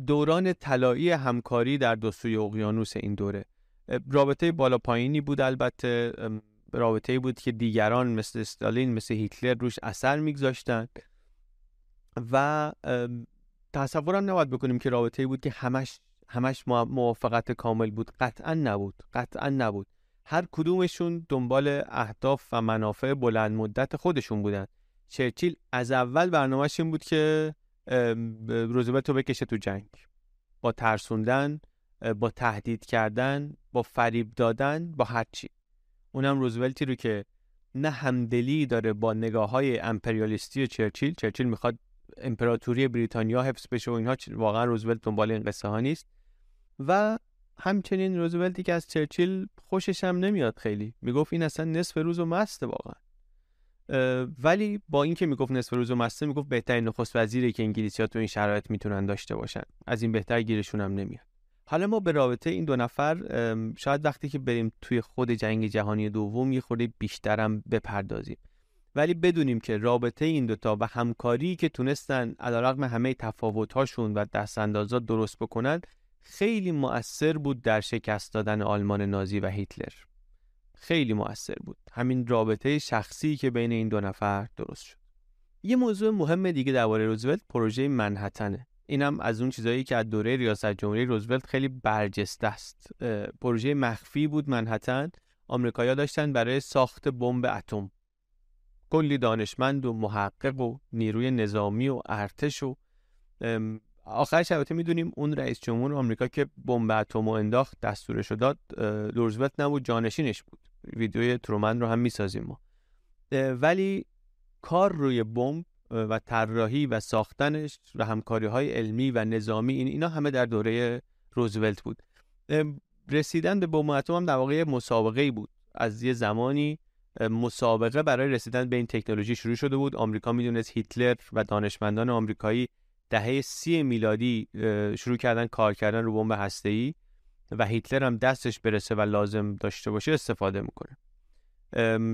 دوران طلایی همکاری در دو سوی اقیانوس این دوره. رابطه بالا پایینی بود البته رابطه بود که دیگران مثل استالین مثل هیتلر روش اثر میگذاشتن. و تصورم نباید بکنیم که رابطه بود که همش همش موافقت کامل بود. قطعا نبود. قطعا نبود. هر کدومشون دنبال اهداف و منافع بلند مدت خودشون بودن. چرچیل از اول برنامهش این بود که روزولت رو بکشه تو جنگ. با ترسوندن با تهدید کردن با فریب دادن با هرچی اونم روزولتی رو که نه همدلی داره با نگاه های امپریالیستی چرچیل چرچیل می‌خواد امپراتوری بریتانیا حفظ بشه و اینها واقعا روزولت دنبال این قصه ها نیست. و همچنین روزولتی که از چرچیل خوشش هم نمیاد خیلی. می‌گفت این اصلا نصف روز و مسته واقعا. ولی با اینکه می‌گفت نصف روز و مسته می‌گفت بهترین نخست وزیری که انگلیسی ها تو این شرایط می‌تونن داشته باشن. از این بهتر گیرشون هم نمیاد. حالا ما به رابطه این دو نفر شاید وقتی که بریم توی خود جنگ جهانی دوم یه خورده بیشترم بپردازیم. ولی بدونیم که رابطه این دوتا و همکاری که تونستن علیرغم همه تفاوت‌هاشون و دستاندازات درست بکنن خیلی مؤثر بود در شکست دادن آلمان نازی و هیتلر. خیلی مؤثر بود. همین رابطه شخصی که بین این دو نفر درست شد. یه موضوع مهم دیگه درباره روزولت پروژه منحتنه. اینم از اون چیزایی که از دوره ریاست جمهوری روزولت خیلی برجسته است. پروژه مخفی بود منحتن آمریکایی‌ها داشتن برای ساخت بمب اتم. کلی دانشمند و محقق و نیروی نظامی و ارتش و آخرش البته می‌دونیم اون رئیس جمهور آمریکا که بمب اتم انداخت دستورش داد روزولت نبود جانشینش بود. ویدیوی ترومن رو هم می‌سازیم ما. ولی کار روی بمب و طراحی و ساختنش و همکاری های علمی و نظامی این اینا همه در دوره روزولت بود. رسیدن به بمب اتم هم در واقع مسابقه بود. از یه زمانی مسابقه برای رسیدن به این تکنولوژی شروع شده بود. آمریکا می‌دونست هیتلر و دانشمندان آمریکایی دهه سی میلادی شروع کردن کار کردن رو بمب هسته‌ای و هیتلر هم دستش برسه و لازم داشته باشه استفاده می‌کنه.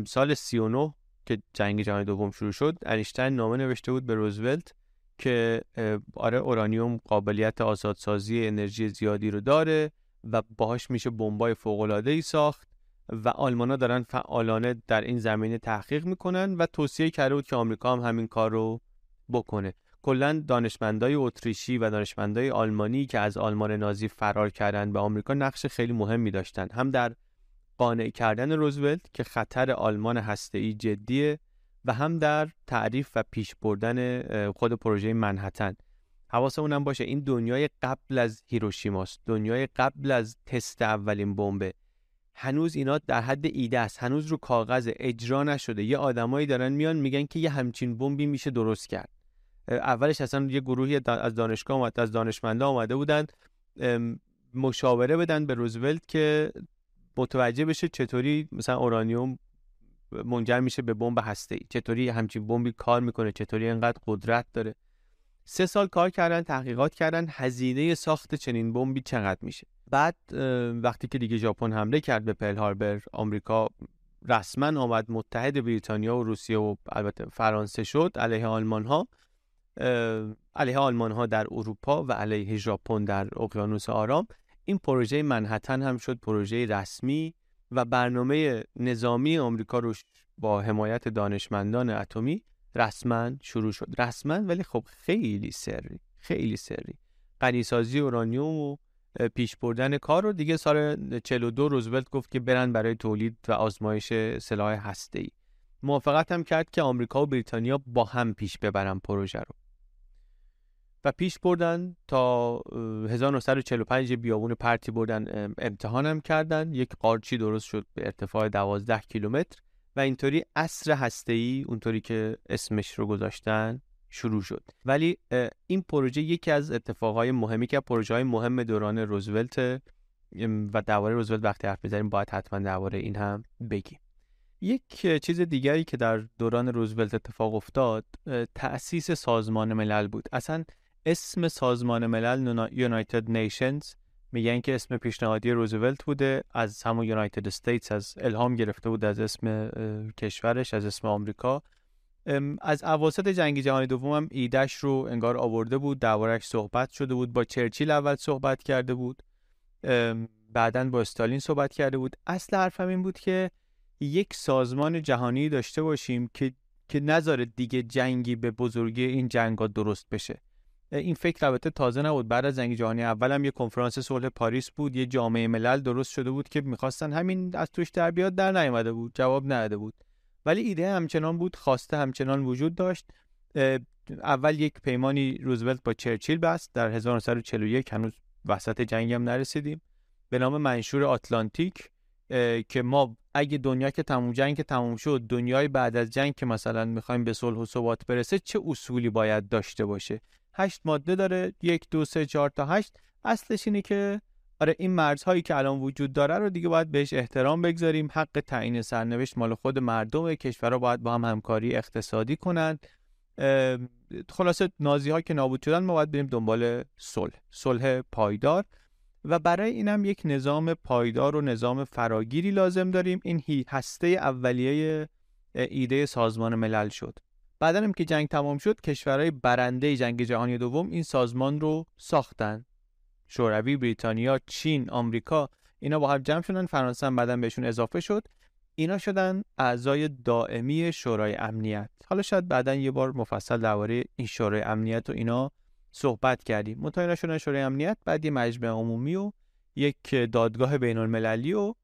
سال 39 که جنگ جهانی دوم شروع شد انیشتین نامه نوشته بود به روزولت که آره اورانیوم قابلیت آزادسازی انرژی زیادی رو داره و باهاش میشه بمبای فوق ای ساخت و آلمانا دارن فعالانه در این زمینه تحقیق می‌کنن و توصیه کرده بود که آمریکا هم همین کار رو بکنه. کلا دانشمندای اتریشی و دانشمندای آلمانی که از آلمان نازی فرار کردند به آمریکا نقش خیلی مهمی داشتند هم در قانع کردن روزولت که خطر آلمان هسته‌ای جدیه و هم در تعریف و پیش بردن خود پروژه منحتن. حواسمون باشه این دنیای قبل از هیروشیماست. دنیای قبل از تست اولین بمب هنوز اینا در حد ایده است. هنوز رو کاغذ. اجرا نشده. یه آدمایی دارن میان میگن که یه همچین بمبی میشه درست کرد. اولش اصلا یه گروهی از دانشگاه اومد از دانشمندا آمده بودن مشاوره بدن به روزولت که متوجه بشه چطوری مثلا اورانیوم منجر میشه به بمب هسته ای چطوری همچین بمبی کار می‌کنه چطوری انقدر قدرت داره. سه سال کار کردن تحقیقات کردن هزینه ساخت چنین بمبی چقدر میشه؟ بعد وقتی که دیگه ژاپن حمله کرد به پل هاربر آمریکا رسما آمد متحد بریتانیا و روسیه و البته فرانسه شد علیه آلمان ها علیه آلمان ها در اروپا و علیه ژاپن در اقیانوس آرام. این پروژه منحتن هم شد پروژه رسمی و برنامه نظامی آمریکا رو با حمایت دانشمندان اتمی رسما شروع شد. رسما ولی خب خیلی سری خیلی سری. غنیسازی اورانیوم و پیش بردن کار رو دیگه سال 42 روزولت گفت که برن برای تولید و آزمایش سلاح هسته‌ای. موافقت هم کرد که آمریکا و بریتانیا با هم پیش ببرن پروژه رو. و پیش بردن تا 1945 بیابون پرتی بردن امتحانم کردن. یک قارچی درست شد به ارتفاع 12 کیلومتر و اینطوری اصر هسته‌ای اونطوری که اسمش رو گذاشتن شروع شد. ولی این پروژه یکی از اتفاقهای مهمی که پروژه های مهم دوران روزولت و درباره روزولت وقتی حرف بزنیم باید حتما درباره این هم بگیم. یک چیز دیگری که در دوران روزولت اتفاق افتاد تأسیس سازمان ملل بود. اصلا اسم سازمان ملل یونایتد نیشنز میگن که اسم پیشنهادی روزولت بوده. از همون یونایتد استیتس از الهام گرفته بود از اسم کشورش از اسم آمریکا. از اواسط جنگ جهانی دوم هم ایدش رو انگار آورده بود. دربارش صحبت شده بود با چرچیل اول صحبت کرده بود. بعدا با استالین صحبت کرده بود. اصل حرفم این بود که یک سازمان جهانی داشته باشیم که که نذاره دیگه جنگی به بزرگی این جنگ ها درست بشه. این فکر البته تازه نبود. بعد از جنگ جهانی اول هم یه کنفرانس صلح پاریس بود یه جامعه ملل درست شده بود که می‌خواستن همین از توش در بیاد در نیامده بود جواب نداده بود. ولی ایده همچنان بود خواسته همچنان وجود داشت. اول یک پیمانی روزولت با چرچیل بست. در 1941 هنوز وسط جنگ هم نرسیدیم. به نام منشور آتلانتیک که ما اگه دنیا که تموم جنگ که تموم شد دنیای بعد از جنگ که مثلا می‌خوایم به صلح و ثبات برسه چه اصولی باید داشته باشه؟ هشت ماده داره یک دو سه چهار تا هشت. اصلش اینه که آره این مرزهایی که الان وجود داره رو دیگه باید بهش احترام بگذاریم. حق تعیین سرنوشت مال خود مردم کشورها باید با هم همکاری اقتصادی کنند. خلاصه نازی ها که نابود شدن ما باید بریم دنبال صلح صلح پایدار. و برای اینم یک نظام پایدار و نظام فراگیری لازم داریم. این هسته اولیه ایده سازمان ملل شد. بعدا هم که جنگ تمام شد کشورهای برنده جنگ جهانی دوم این سازمان رو ساختن. شوروی بریتانیا چین آمریکا اینا با هم جمع شدن فرانسه هم بعدا بهشون اضافه شد. اینا شدن اعضای دائمی شورای امنیت. حالا شاید بعدا یه بار مفصل درباره این شورای امنیت و اینا صحبت کردیم. متعین شدن شورای امنیت بعد یه مجمع عمومی و یک دادگاه بین المللی و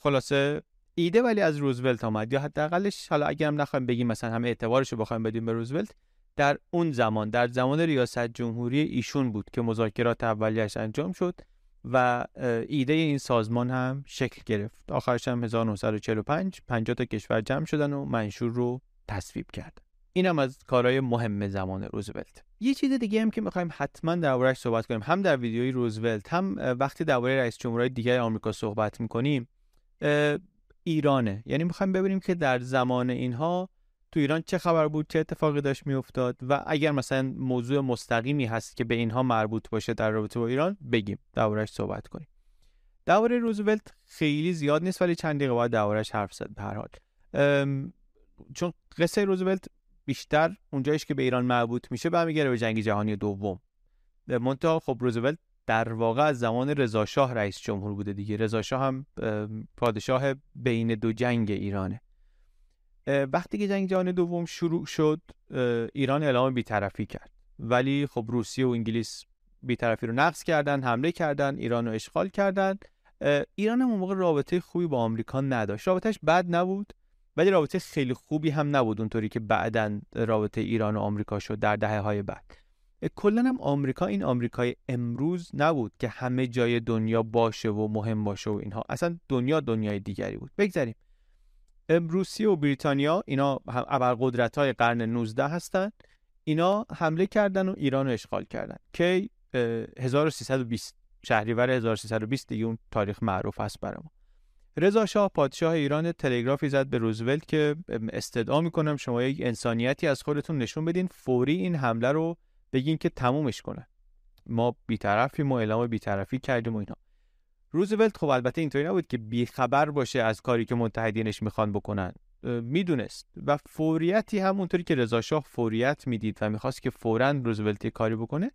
خلاصه ایده ولی از روزولت آمد. یا حداقلش حالا اگرم نخوایم بگیم مثلا همه اعتبارش رو بخوایم بدیم به روزولت در اون زمان در زمان ریاست جمهوری ایشون بود که مذاکرات اولیش انجام شد و ایده این سازمان هم شکل گرفت. آخرش هم 1945 50 تا کشور جمع شدن و منشور رو تصویب کرد. اینم از کارهای مهم زمان روزولت. یه چیز دیگه هم که می‌خوایم حتما دربارهش صحبت کنیم. هم در ویدیوی روزولت هم وقتی درباره رئیس جمهورهای دیگر آمریکا صحبت می‌کنیم ایرانه. یعنی می‌خوایم ببینیم که در زمان اینها تو ایران چه خبر بود چه اتفاقی داشت میافتاد و اگر مثلا موضوع مستقیمی هست که به اینها مربوط باشه در رابطه با ایران بگیم. دربارش صحبت کنیم. درباره روزولت خیلی زیاد نیست ولی چند دقیقه باید دربارش حرف زد به هر حال. چون قصه روزولت بیشتر اونجایش که به ایران مربوط میشه برمیگره به جنگ جهانی دوم. منتها خب روزولت در واقع از زمان رضا شاه رئیس جمهور بوده دیگه. رضا شاه هم پادشاه بین دو جنگ ایرانه. وقتی که جنگ جهانی دوم شروع شد ایران اعلام بیطرفی کرد. ولی خب روسیه و انگلیس بیطرفی رو نقض کردن حمله کردن ایران رو اشغال کردن. ایران هم اون موقع رابطه خوبی با آمریکا نداشت. رابطهش بد نبود ولی رابطه خیلی خوبی هم نبود اونطوری که بعدا رابطه ایران و آمریکا شد در دهه های بعد. کلا هم آمریکا این آمریکای امروز نبود که همه جای دنیا باشه و مهم باشه و اینها. اصلا دنیا دنیای دیگری بود. بگذاریم. روسیه و بریتانیا اینا ابرقدرت های قرن 19 هستند اینا حمله کردن و ایران رو اشغال کردن. که 1320 شهریور 1320 دیگه اون تاریخ معروف است برای رضا شاه پادشاه ایران تلگرافی زد به روزولت که استدعا می‌کنم شما یک انسانیتی از خودتون نشون بدین فوری این حمله رو بگین که تمومش کنه. ما بیطرفیم و اعلام بیطرفی کردیم و اینا. روزولت خب البته اینطوری نبود که بیخبر باشه از کاری که متحدینش می‌خوان بکنن. می‌دونست. و فوریتی همونطوری که رضا شاه فوریت می‌دید و می‌خواست که فورا روزولت کاری بکنه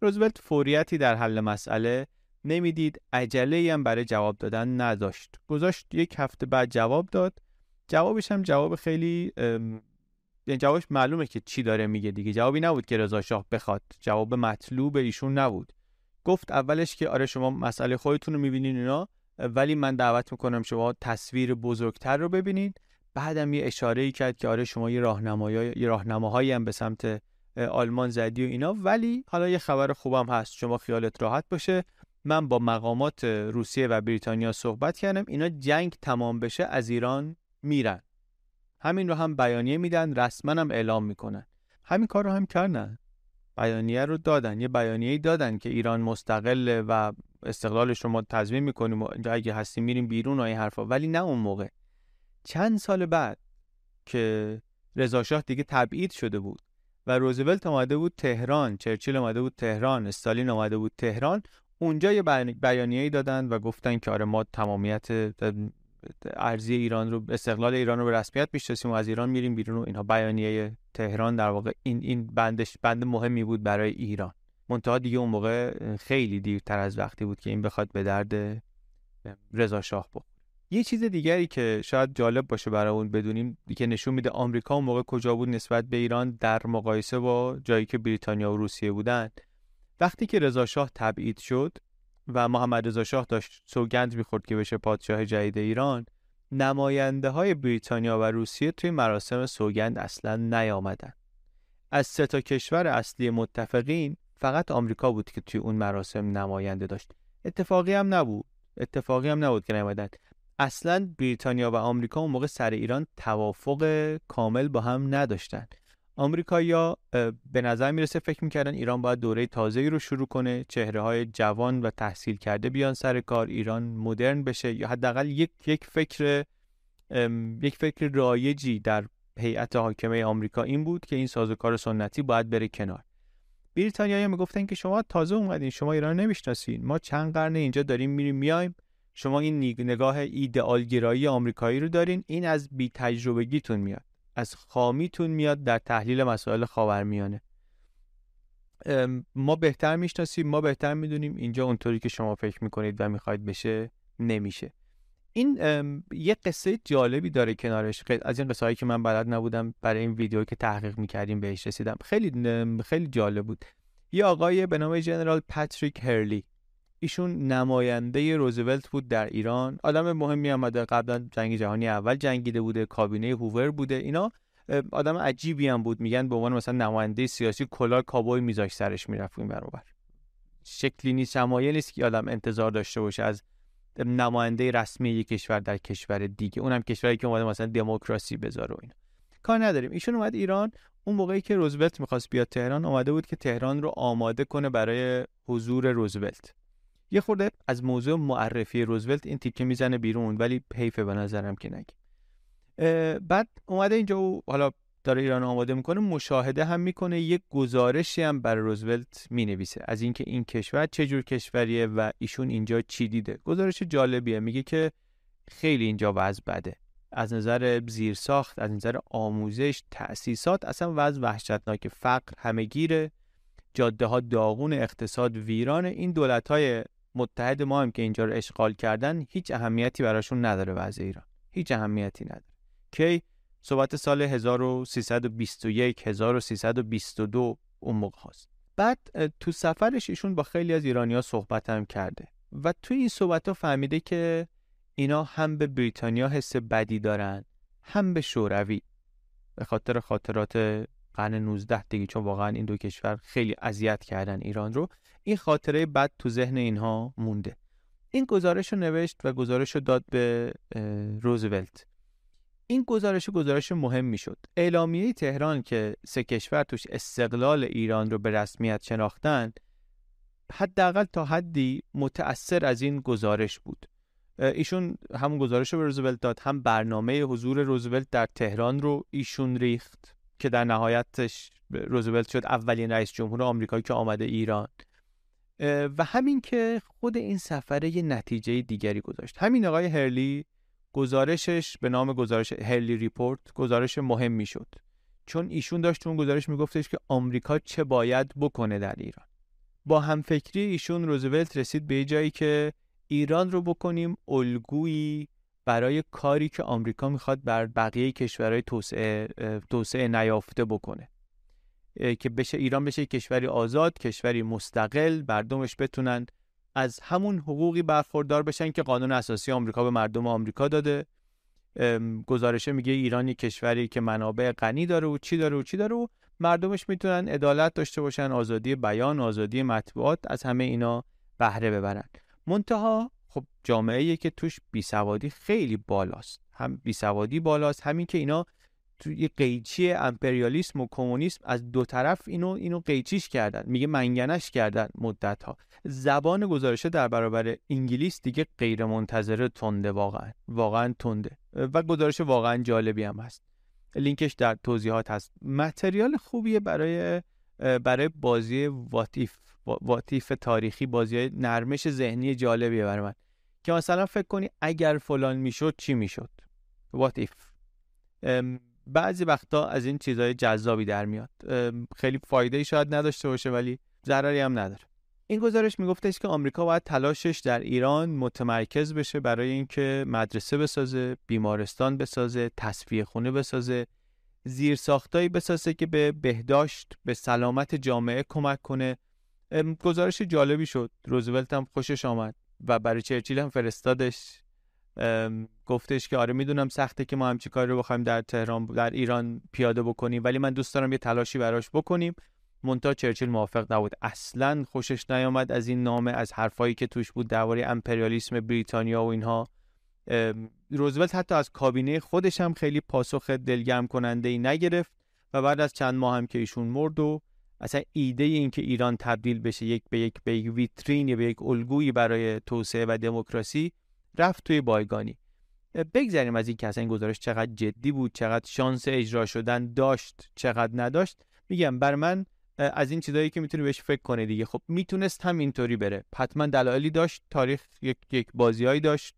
روزولت فوریتی در حل مسئله نمی‌دید. عجله هم برای جواب دادن نداشت. گذاشت یک هفته بعد جواب داد. جوابش هم جواب خیلی جوابش معلومه که چی داره میگه دیگه. جوابی نبود که رضا شاه بخواد. جواب مطلوب ایشون نبود. گفت اولش که آره شما مسئله خودتون رو می‌بینین اینا ولی من دعوت می‌کنم شما تصویر بزرگتر رو ببینید. بعدم یه اشاره ای کرد که آره شما یه راهنمایی راهنماهایی هم به سمت آلمان زدی و اینا. ولی حالا یه خبر خوبم هست. شما خیالت راحت باشه. من با مقامات روسیه و بریتانیا صحبت کردم. اینا جنگ تمام بشه از ایران میرن. همین رو هم بیانیه میدن رسما هم اعلام می‌کنن. همین کار رو هم کردن. بیانیه رو دادن یه بیانیه دادن که ایران مستقل و استقلالش رو تضمین می‌کنیم و اگه هستیم میریم بیرون و این حرفا. ولی نه اون موقع. چند سال بعد که رضاشاه دیگه تبعید شده بود و روزولت اومده بود تهران چرچیل اومده بود تهران استالین اومده بود تهران اونجا یه بیانیه‌ای دادن و گفتن که آره ما تمامیت ارزی ایران رو استقلال ایران رو به رسمیت می‌شناسیم و از ایران میریم بیرون و اینها بیانیه تهران در واقع این این بندش بند مهمی بود برای ایران. منتها دیگه اون موقع خیلی دیرتر از وقتی بود که این بخواد به درد رضا شاه بخوره. یه چیز دیگری که شاید جالب باشه برای اون بدونیم که نشون میده آمریکا اون موقع کجا بود نسبت به ایران در مقایسه با جایی که بریتانیا و روسیه بودن. وقتی که رضا شاه تبعید شد و محمد رضا شاه داشت سوگند می‌خورد که بشه پادشاه جدید ایران نماینده های بریتانیا و روسیه توی مراسم سوگند اصلا نیامدن. از سه تا کشور اصلی متفقین فقط آمریکا بود که توی اون مراسم نماینده داشت. اتفاقی هم نبود. اتفاقی هم نبود که نیامدن. اصلا بریتانیا و آمریکا اون موقع سر ایران توافق کامل با هم نداشتن. آمریکایی‌ها به نظر می‌رسه فکر می‌کردن ایران باید دوره تازه‌ای رو شروع کنه چهره های جوان و تحصیل کرده بیان سر کار ایران مدرن بشه یا حداقل یک یک فکر یک فکر رایجی در هیئت حاکمه آمریکا این بود که این سازوکار سنتی باید بره کنار. بریتانیایی می‌گفتن که شما تازه اومدین شما ایران نمی‌شناسین. ما چند قرن اینجا داریم میریم میایم. شما این نگاه ایدئالگرایی آمریکایی رو دارین. این از بی تجربگیتون میاد. از خامیتون میاد در تحلیل مسائل خاورمیانه. ما بهتر می‌شناسیم ما بهتر می‌دونیم اینجا اونطوری که شما فکر می‌کنید و می‌خواید بشه نمیشه. این یه قصه جالبی داره کنارش. از این قصه هایی که من بلد نبودم برای این ویدیو که تحقیق می‌کردیم بهش رسیدم. خیلی خیلی جالب بود. یه آقای به نام جنرال پاتریک هرلی. ایشون نماینده روزولت بود در ایران. آدم مهمی آمده. قبلا جنگ جهانی اول جنگیده بوده کابینه هوور بوده. اینا آدم عجیبی هم بود. میگن به عنوان مثلا نماینده سیاسی کلاه کابوی میذاش سرش می‌رفت این برابر. شکلی نیست شمایل نیست که آدم انتظار داشته باشه از نماینده رسمی یک کشور در کشور دیگه. اونم کشوری که اومده مثلا دموکراسی بذاره و اینا. کار نداریم. ایشون اومد ایران. اون موقعی که روزولت می‌خواست بیاد تهران اومده بود که تهران رو آماده کنه برای حضور روزولت. یه خورده از موضوع معرفی روزولت این تیکه می‌زنه بیرون ولی حیفه به نظرم که نگی بعد اومده اینجا و حالا داره ایران آماده می‌کنه مشاهده هم می‌کنه یک گزارشی هم برای روزولت می‌نویسه. از اینکه این کشور چه جور کشوریه و ایشون اینجا چی دیده. گزارش جالبیه میگه که خیلی اینجا وضع بده. از نظر زیرساخت از نظر آموزش تأسیسات اصلا وضع وحشتناک فقر همهگیره. جاده ها داغون اقتصاد ویران این دولت های متحد ما هم که اینجا رو اشغال کردن هیچ اهمیتی براشون نداره وضع ایران هیچ اهمیتی نداره کی صحبت سال 1321 1322 اون موقع هست. بعد تو سفرش ایشون با خیلی از ایرانیا صحبت هم کرده و توی این صحبت ها فهمیده که اینا هم به بریتانیا حس بدی دارن هم به شوروی به خاطر خاطرات قرن 19 دیگه چون واقعا این دو کشور خیلی اذیت کردن ایران رو. این خاطره بد تو ذهن اینها مونده. این گزارش رو نوشت و گزارش رو داد به روزولت. این گزارش گزارش مهم شد اعلامیه تهران که سه کشور توش استقلال ایران رو به رسمیت شناختن حداقل تا حدی متأثر از این گزارش بود. ایشون همون گزارش رو به روزولت داد هم برنامه حضور روزولت در تهران رو ایشون ریخت. که در نهایتش روزولت شد اولین رئیس جمهور آمریکایی که آمده ایران. و همین که خود این سفره یه نتیجه دیگری گذاشت. همین آقای هرلی گزارشش به نام گزارش هرلی ریپورت گزارش مهمی شد چون ایشون داشت اون گزارش میگفتش که آمریکا چه باید بکنه در ایران. با همفکری ایشون روزولت رسید به جایی که ایران رو بکنیم الگویی برای کاری که آمریکا می‌خواد بر بقیه کشورهای توسعه توسعه نیافته بکنه. که بشه ایران بشه کشوری آزاد کشوری مستقل مردمش بتونن از همون حقوقی برخوردار بشن که قانون اساسی آمریکا به مردم آمریکا داده. گزارشه میگه ایران یک کشوری که منابع غنی داره و چی داره و چی داره و مردمش می‌تونن عدالت داشته باشن آزادی بیان آزادی مطبوعات از همه اینا بهره ببرن. منتها خب جامعه که توش بیسوادی خیلی بالاست. هم بیسوادی بالاست همین که اینا توی قیچی امپریالیسم و کمونیسم از دو طرف اینو اینو قیچیش کردن. میگه منگنش کردن مدت ها زبان گزارشه در برابر انگلیس دیگه غیر منتظره تنده واقعا. واقعا تنده. و گزارش واقعا جالبی هم هست. لینکش در توضیحات هست. متریال خوبیه برای برای بازی واتیف واتیف تاریخی بازی نرمش ذهنی جالبیه برای من. که مثلا فکر کنی اگر فلان می‌شد چی می‌شد؟ واتیف بعضی وقتا از این چیزهای جذابی در میاد. خیلی فایده ای شاید نداشته باشه ولی ضرری هم نداره. این گزارش میگفتش که آمریکا باید تلاشش در ایران متمرکز بشه برای اینکه مدرسه بسازه، بیمارستان بسازه، تصفیه خونه بسازه، زیر ساختایی بسازه که به بهداشت، به سلامت جامعه کمک کنه. گزارش جالبی شد. روزولت هم خوشش آمد و برای چرچیل هم فرستادش. گفتش که آره می‌دونم سخته که ما همچی کاری رو بخوایم در تهران در ایران پیاده بکنیم ولی من دوست دارم یه تلاشی براش بکنیم. مونتا چرچیل موافق نبود. اصلا خوشش نیامد از این نامه از حرفایی که توش بود درباره امپریالیسم بریتانیا و اینها. روزولت حتی از کابینه خودش هم خیلی پاسخ دلگرم کننده ای نگرفت و بعد از چند ماه هم که ایشون مرد و اصلا ایده این که ایران تبدیل بشه یک به یک به یک ویترین یا به یک الگویی برای توسعه و دموکراسی رفت توی بایگانی. بگذریم از این که اصلا این گزارش چقدر جدی بود چقدر شانس اجرا شدن داشت چقدر نداشت. میگم بر من از این چیزایی که می‌تونی بهش فکر کنه دیگه. خب می‌تونست هم اینطوری بره. حتما دلایلی داشت تاریخ یک یک بازیایی داشت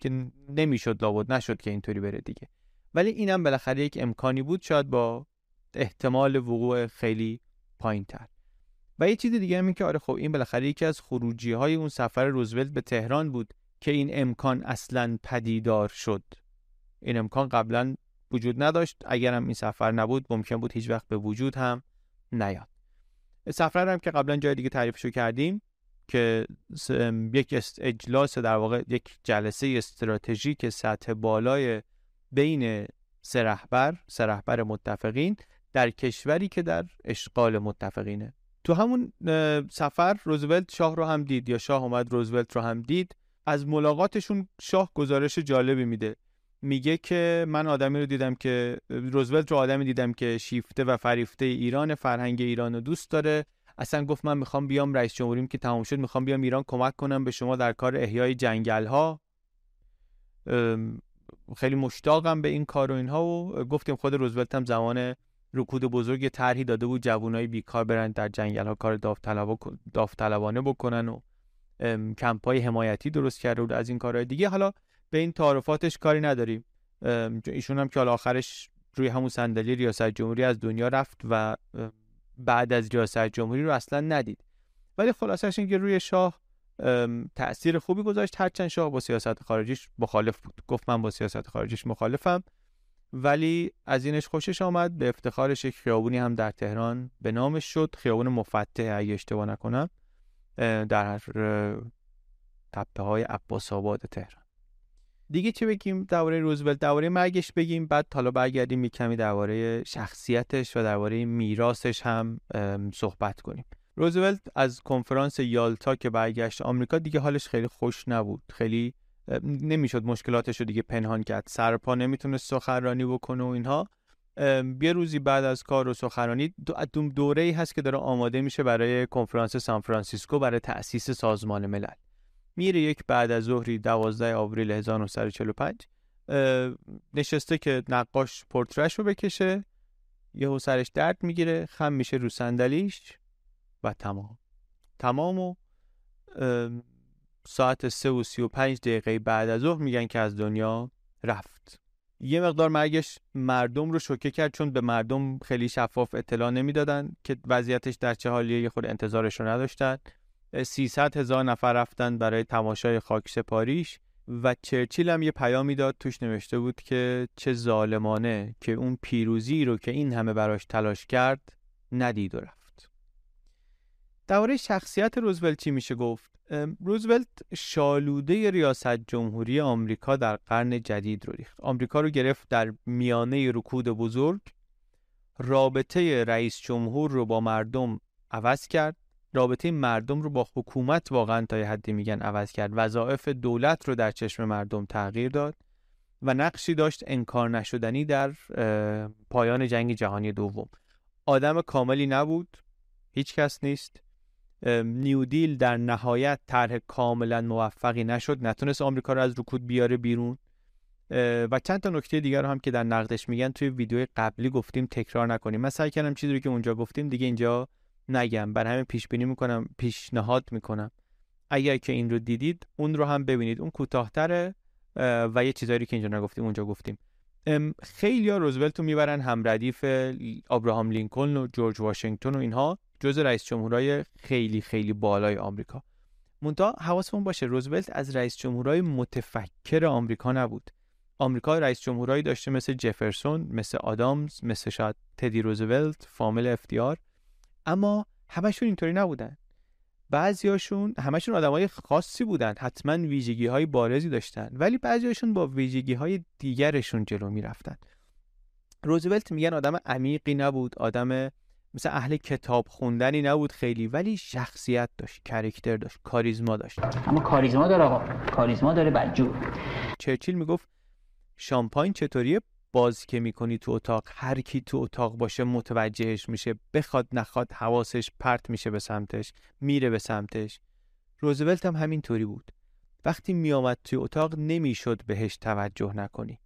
که نمی‌شد لابد نشد که اینطوری بره دیگه. ولی اینم بالاخره یک امکانی بود شاید با احتمال وقوع خیلی پایین تر و یه چیز دیگه هم که آره خب این بالاخره یکی از خروجی های اون سفر روزولت به تهران بود که این امکان اصلا پدیدار شد. این امکان قبلا وجود نداشت. اگرم این سفر نبود ممکن بود هیچ وقت به وجود هم نیاد. سفر هم که قبلا جای دیگه تعریفشو کردیم که یک اجلاس در واقع یک جلسه استراتژیک سطح بالای بین سه رهبر متفقین در کشوری که در اشغال متفقینه. تو همون سفر روزولت شاه رو هم دید یا شاه اومد روزولت رو هم دید از ملاقاتشون شاه گزارش جالبی میده. میگه که من آدمی رو دیدم که روزولت رو آدمی دیدم که شیفته و فریفته ایران فرهنگ ایران رو دوست داره. اصلا گفت من می‌خوام بیام رئیس جمهوریم که تمام شد می‌خوام بیام ایران کمک کنم به شما در کار احیای جنگل ها خیلی مشتاقم به این کار و اینها و گفتیم خود روزولت هم زمان رکود بزرگ طرحی داده بود جوانای بیکار برن در جنگل ها کار داوطلبانه بکنن و کمپای حمایتی درست کرده بود از این کارهای دیگه. حالا به این تعارفاتش کاری نداریم. ایشون هم که حالا آخرش روی همون صندلی ریاست جمهوری از دنیا رفت و بعد از ریاست جمهوری رو اصلا ندید. ولی خلاصش این که روی شاه تاثیر خوبی گذاشت. هرچند شاه با سیاست خارجیش مخالف بود. گفت من با سیاست خارجیش مخالفم. ولی از اینش خوشش آمد. به افتخارش یک خیابونی هم در تهران به نامش شد. خیابون مفتح اگه اشتباه نکنم در تپه های عباس آباد تهران. دیگه چه بگیم درباره روزولت؟ درباره مرگش بگیم. بعد حالا برگردیم کمی درباره شخصیتش و درباره میراثش هم صحبت کنیم. روزولت از کنفرانس یالتا که برگشت آمریکا دیگه حالش خیلی خوش نبود. خیلی نمی‌شد مشکلاتش رو دیگه پنهان کرد. سرپا نمی‌تونست سخنرانی بکنه و اینها. یه روزی بعد از کار و سخنرانی دوره ای هست که داره آماده میشه برای کنفرانس سان فرانسیسکو برای تأسیس سازمان ملل. میره یک بعد از ظهری 12 آوریل 1945 نشسته که نقاش پورترش رو بکشه. یهو سرش درد می‌گیره خم میشه رو صندلیش و تمام. تمام و ساعت سه و سی و پنج دقیقه بعد از ظهر میگن که از دنیا رفت. یه مقدار مرگش مردم رو شوکه کرد چون به مردم خیلی شفاف اطلاع نمی‌دادن که وضعیتش در چه حالیه یه خود انتظارش رو نداشتن. 300 هزار نفر رفتن برای تماشای خاک سپاریش و چرچیل هم یه پیامی داد توش نوشته بود که چه ظالمانه که اون پیروزی رو که این همه براش تلاش کرد ندید و رفت. درباره شخصیت روزولت چی میشه گفت؟ روزولت شالوده ریاست جمهوری آمریکا در قرن جدید رو ریخت. آمریکا رو گرفت در میانه رکود بزرگ. رابطه رئیس جمهور رو با مردم عوض کرد. رابطه مردم رو با حکومت واقعا تا حدی میگن عوض کرد. وظایف دولت رو در چشم مردم تغییر داد و نقشی داشت انکار نشدنی در پایان جنگ جهانی دوم. آدم کاملی نبود. هیچ کس نیست. نیودیل در نهایت طرح کاملا موفقی نشد. نتونست آمریکا رو از رکود بیاره بیرون. و چند تا نکته دیگر هم که در نقدش میگن توی ویدیو قبلی گفتیم تکرار نکنیم. من سعی کردم چیزی رو که اونجا گفتیم دیگه اینجا نگم. بر همین پیش بینی می‌کنم پیشنهاد می‌کنم. اگر که این رو دیدید اون رو هم ببینید. اون کوتاهتره و یه چیزایی که اینجا نگفتیم اونجا گفتیم. خیلی ها روزولت رو می‌برن هم ردیف آبراهام لینکلن و جورج واشنگتن و اینها. جز رئیس جمهورای خیلی خیلی بالای آمریکا. مونتا حواسمون باشه روزولت از رئیس جمهورای متفکر آمریکا نبود. آمریکا رئیس جمهورایی داشته مثل جفرسون مثل آدامز مثل شاید تدی روزولت فامیل افتیار. اما همشون اینطوری نبودن. بعضیاشون همشون آدمای خاصی بودن حتما ویژگی های بارزی داشتن ولی بعضیاشون با ویژگی های دیگرشون جلو می‌رفتن. روزولت میگن آدم عمیقی نبود آدم مثل اهل کتاب خوندنی نبود خیلی ولی شخصیت داشت کرکتر داشت کاریزما داشت. اما کاریزما داره آقا. کاریزما داره بدجور. چرچیل می‌گفت شامپاین چطوریه؟ باز که می‌کنی تو اتاق هر کی تو اتاق باشه متوجهش میشه. بخواد نخواد حواسش پرت میشه به سمتش میره به سمتش. روزولت هم همینطوری بود. وقتی میآمد توی اتاق نمی‌شد بهش توجه نکنی.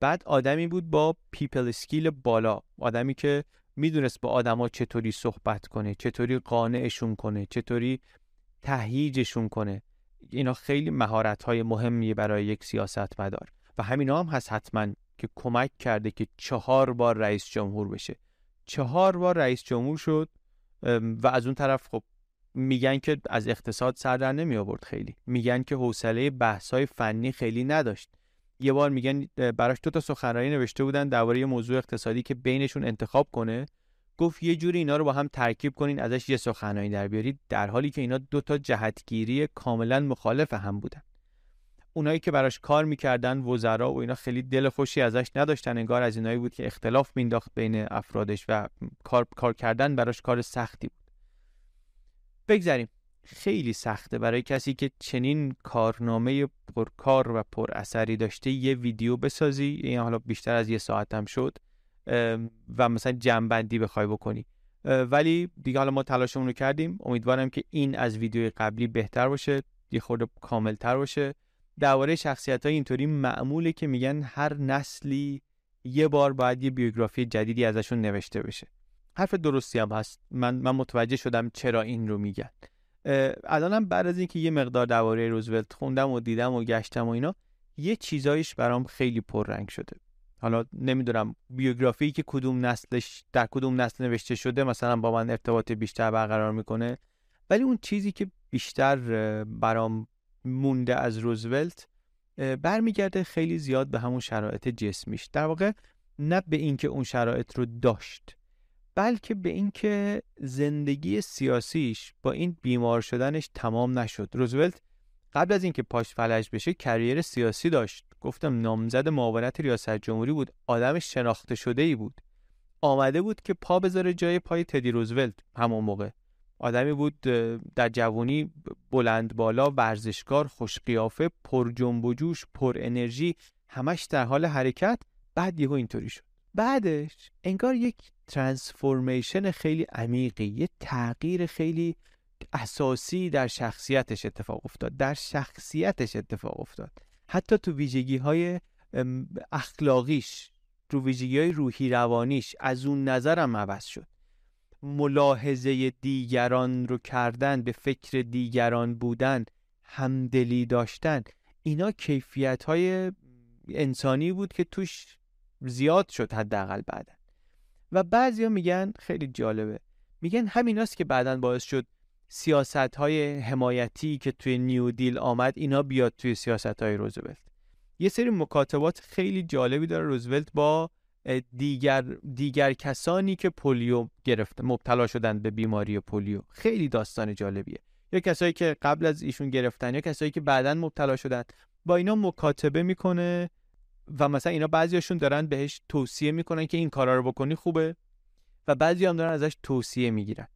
بعد آدمی بود با people skill بالا. آدمی که می‌دونست با آدما چطوری صحبت کنه چطوری قانعشون کنه چطوری تهییجشون کنه. اینا خیلی مهارت های مهمیه برای یک سیاست مدار و همینا هم هست حتما که کمک کرده که چهار بار رئیس جمهور بشه. چهار بار رئیس جمهور شد و از اون طرف خب میگن که از اقتصاد سر در نمی آورد خیلی. میگن که حوصله بحث های فنی خیلی نداشت. یه بار میگن براش دو تا سخنرانی نوشته بودن درباره موضوع اقتصادی که بینشون انتخاب کنه. گفت یه جوری اینا رو با هم ترکیب کنین ازش یه سخنرانی در بیارید در حالی که اینا دو تا جهتگیری کاملا مخالف هم بودن. اونایی که براش کار می‌کردن وزرا و اینا خیلی دل خوشی ازش نداشتن انگار از اینایی بود که اختلاف مینداخت بین افرادش و کار, کار کردن براش کار سختی بود. بگذاریم خیلی سخته برای کسی که چنین کارنامه پرکار و پر اثری داشته یه ویدیو بسازی این حالا بیشتر از یه ساعت هم شد و مثلا جنبندی بخوای بکنی. ولی دیگه حالا ما تلاشمون رو کردیم. امیدوارم که این از ویدیو قبلی بهتر باشه یه خورده کاملتر باشه. درباره شخصیت های اینطوری معموله که میگن هر نسلی یه بار باید یه بیوگرافی جدیدی ازشون نوشته بشه. حرف درستی هم هست. من من متوجه شدم چرا این رو میگن. الانم بعد از اینکه یه مقدار درباره روزولت خوندم و دیدم و گشتم و اینا یه چیزایش برام خیلی پررنگ شده. حالا نمی‌دونم بیوگرافی که کدوم نسلش در کدوم نسل نوشته شده مثلا با من ارتباط بیشتر برقرار می‌کنه ولی اون چیزی که بیشتر برام مونده از روزولت برمیگرده خیلی زیاد به همون شرایط جسمیش. در واقع نه به اینکه اون شرایط رو داشت. بلکه به اینکه زندگی سیاسیش با این بیمار شدنش تمام نشد. روزولت قبل از اینکه پاش فلج بشه کریر سیاسی داشت. گفتم نامزد معاونت ریاست جمهوری بود. آدم شناخته شده ای بود. آمده بود که پا بذاره جای پای تدی روزولت. همون موقع. آدمی بود در جوانی بلند بالا ورزشکار خوش قیافه پر جنب و جوش پر انرژی همش در حال حرکت. بعد یهو اینطوری شد. بعدش انگار یک ترانسفورمیشن خیلی عمیقی یه تغییر خیلی اساسی در شخصیتش اتفاق افتاد در شخصیتش اتفاق افتاد. حتی تو ویژگی های اخلاقیش تو ویژگی های روحی روانیش از اون نظرم عوض شد. ملاحظه دیگران رو کردن به فکر دیگران بودن همدلی داشتن اینا کیفیت های انسانی بود که توش زیاد شد حداقل بعدا. و بعضیا میگن خیلی جالبه میگن همیناست که بعدا باعث شد سیاست های حمایتی که توی نیو دیل آمد اینا بیاد توی سیاست های روزولت. یه سری مکاتبات خیلی جالبی داره روزولت با دیگر دیگر کسانی که پولیو گرفته مبتلا شدن به بیماری پولیو. خیلی داستان جالبیه. یا کسایی که قبل از ایشون گرفتن یا کسایی که بعدا مبتلا شدن. با اینا مکاتبه می‌کنه و مثلا اینا بعضیاشون دارن بهش توصیه می‌کنن که این کارا رو بکنی خوبه و بعضی هم دارن ازش توصیه می‌گیرن.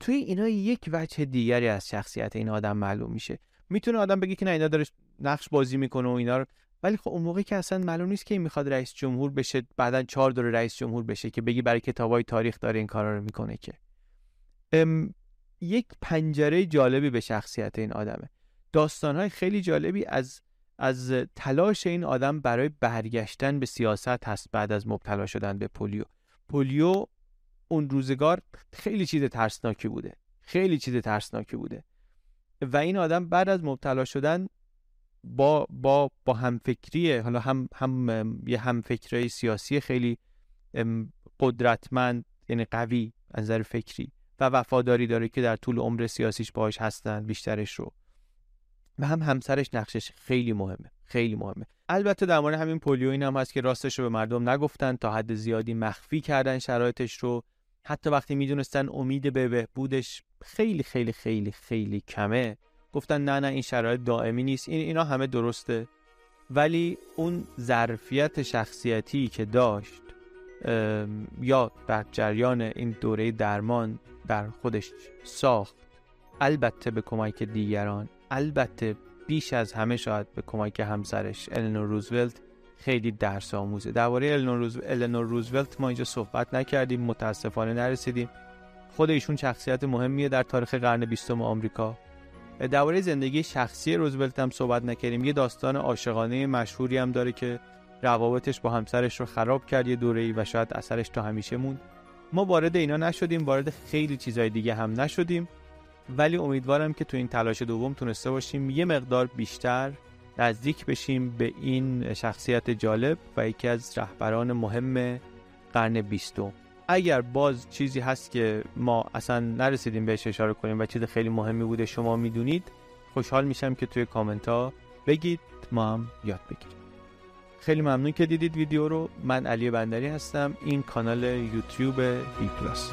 توی اینا یک وجه دیگری از شخصیت این آدم معلوم میشه. می‌تونه آدم بگه که نه اینا داره نقش بازی می‌کنه و اینا رو ولی خب اون موقعی که اصلا معلوم نیست که این می‌خواد رئیس جمهور بشه بعدا چهار دور رئیس جمهور بشه که بگی برای کتابای تاریخ داره این کارا رو می‌کنه که. یک پنجره جالبی به شخصیت این آدمه. داستانهای خیلی جالبی از از تلاش این آدم برای برگشتن به سیاست هست بعد از مبتلا شدن به پولیو. پولیو اون روزگار خیلی چیز ترسناکی بوده. خیلی چیز ترسناکی بوده. و این آدم بعد از مبتلا شدن با با با همفکری حالا هم هم یه همفکری سیاسی خیلی قدرتمند یعنی قوی از نظر فکری و وفاداری داره که در طول عمر سیاسیش باهاش هستن بیشترش رو. و هم همسرش نقشش خیلی مهمه خیلی مهمه. البته در مورد همین پولیو این هم هست که راستش رو به مردم نگفتن تا حد زیادی مخفی کردن شرایطش رو. حتی وقتی می‌دونستن امید به بهبودش خیلی خیلی خیلی خیلی کمه گفتن نه نه این شرایط دائمی نیست. این اینا همه درسته. ولی اون ظرفیت شخصیتی که داشت یا در جریان این دوره درمان در خودش ساخت البته به کمک دیگران البته بیش از همه شاید به کمک همسرش النور روزولت خیلی درس آموزه. درباره النور روزولت ما اینجا صحبت نکردیم متاسفانه نرسیدیم. خود ایشون شخصیت مهمیه در تاریخ قرن بیستم آمریکا. درباره زندگی شخصی روزولت هم صحبت نکردیم. یه داستان عاشقانه مشهوری هم داره که روابطش با همسرش رو خراب کرد یه دوره و شاید اثرش تا همیشه موند. ما وارد اینا نشدیم وارد خیلی چیزای دیگه هم نشدیم. ولی امیدوارم که تو این تلاش دوم تونسته باشیم یه مقدار بیشتر نزدیک بشیم به این شخصیت جالب و یکی از رهبران مهم قرن بیستم. اگر باز چیزی هست که ما اصلا نرسیدیم بهش اشاره کنیم و چیز خیلی مهمی بوده شما می‌دونید خوشحال میشم که توی کامنت ها بگید ما هم یاد بگیریم. خیلی ممنون که دیدید ویدیو رو. من علی بندری هستم. این کانال یوتیوب بی پلاس.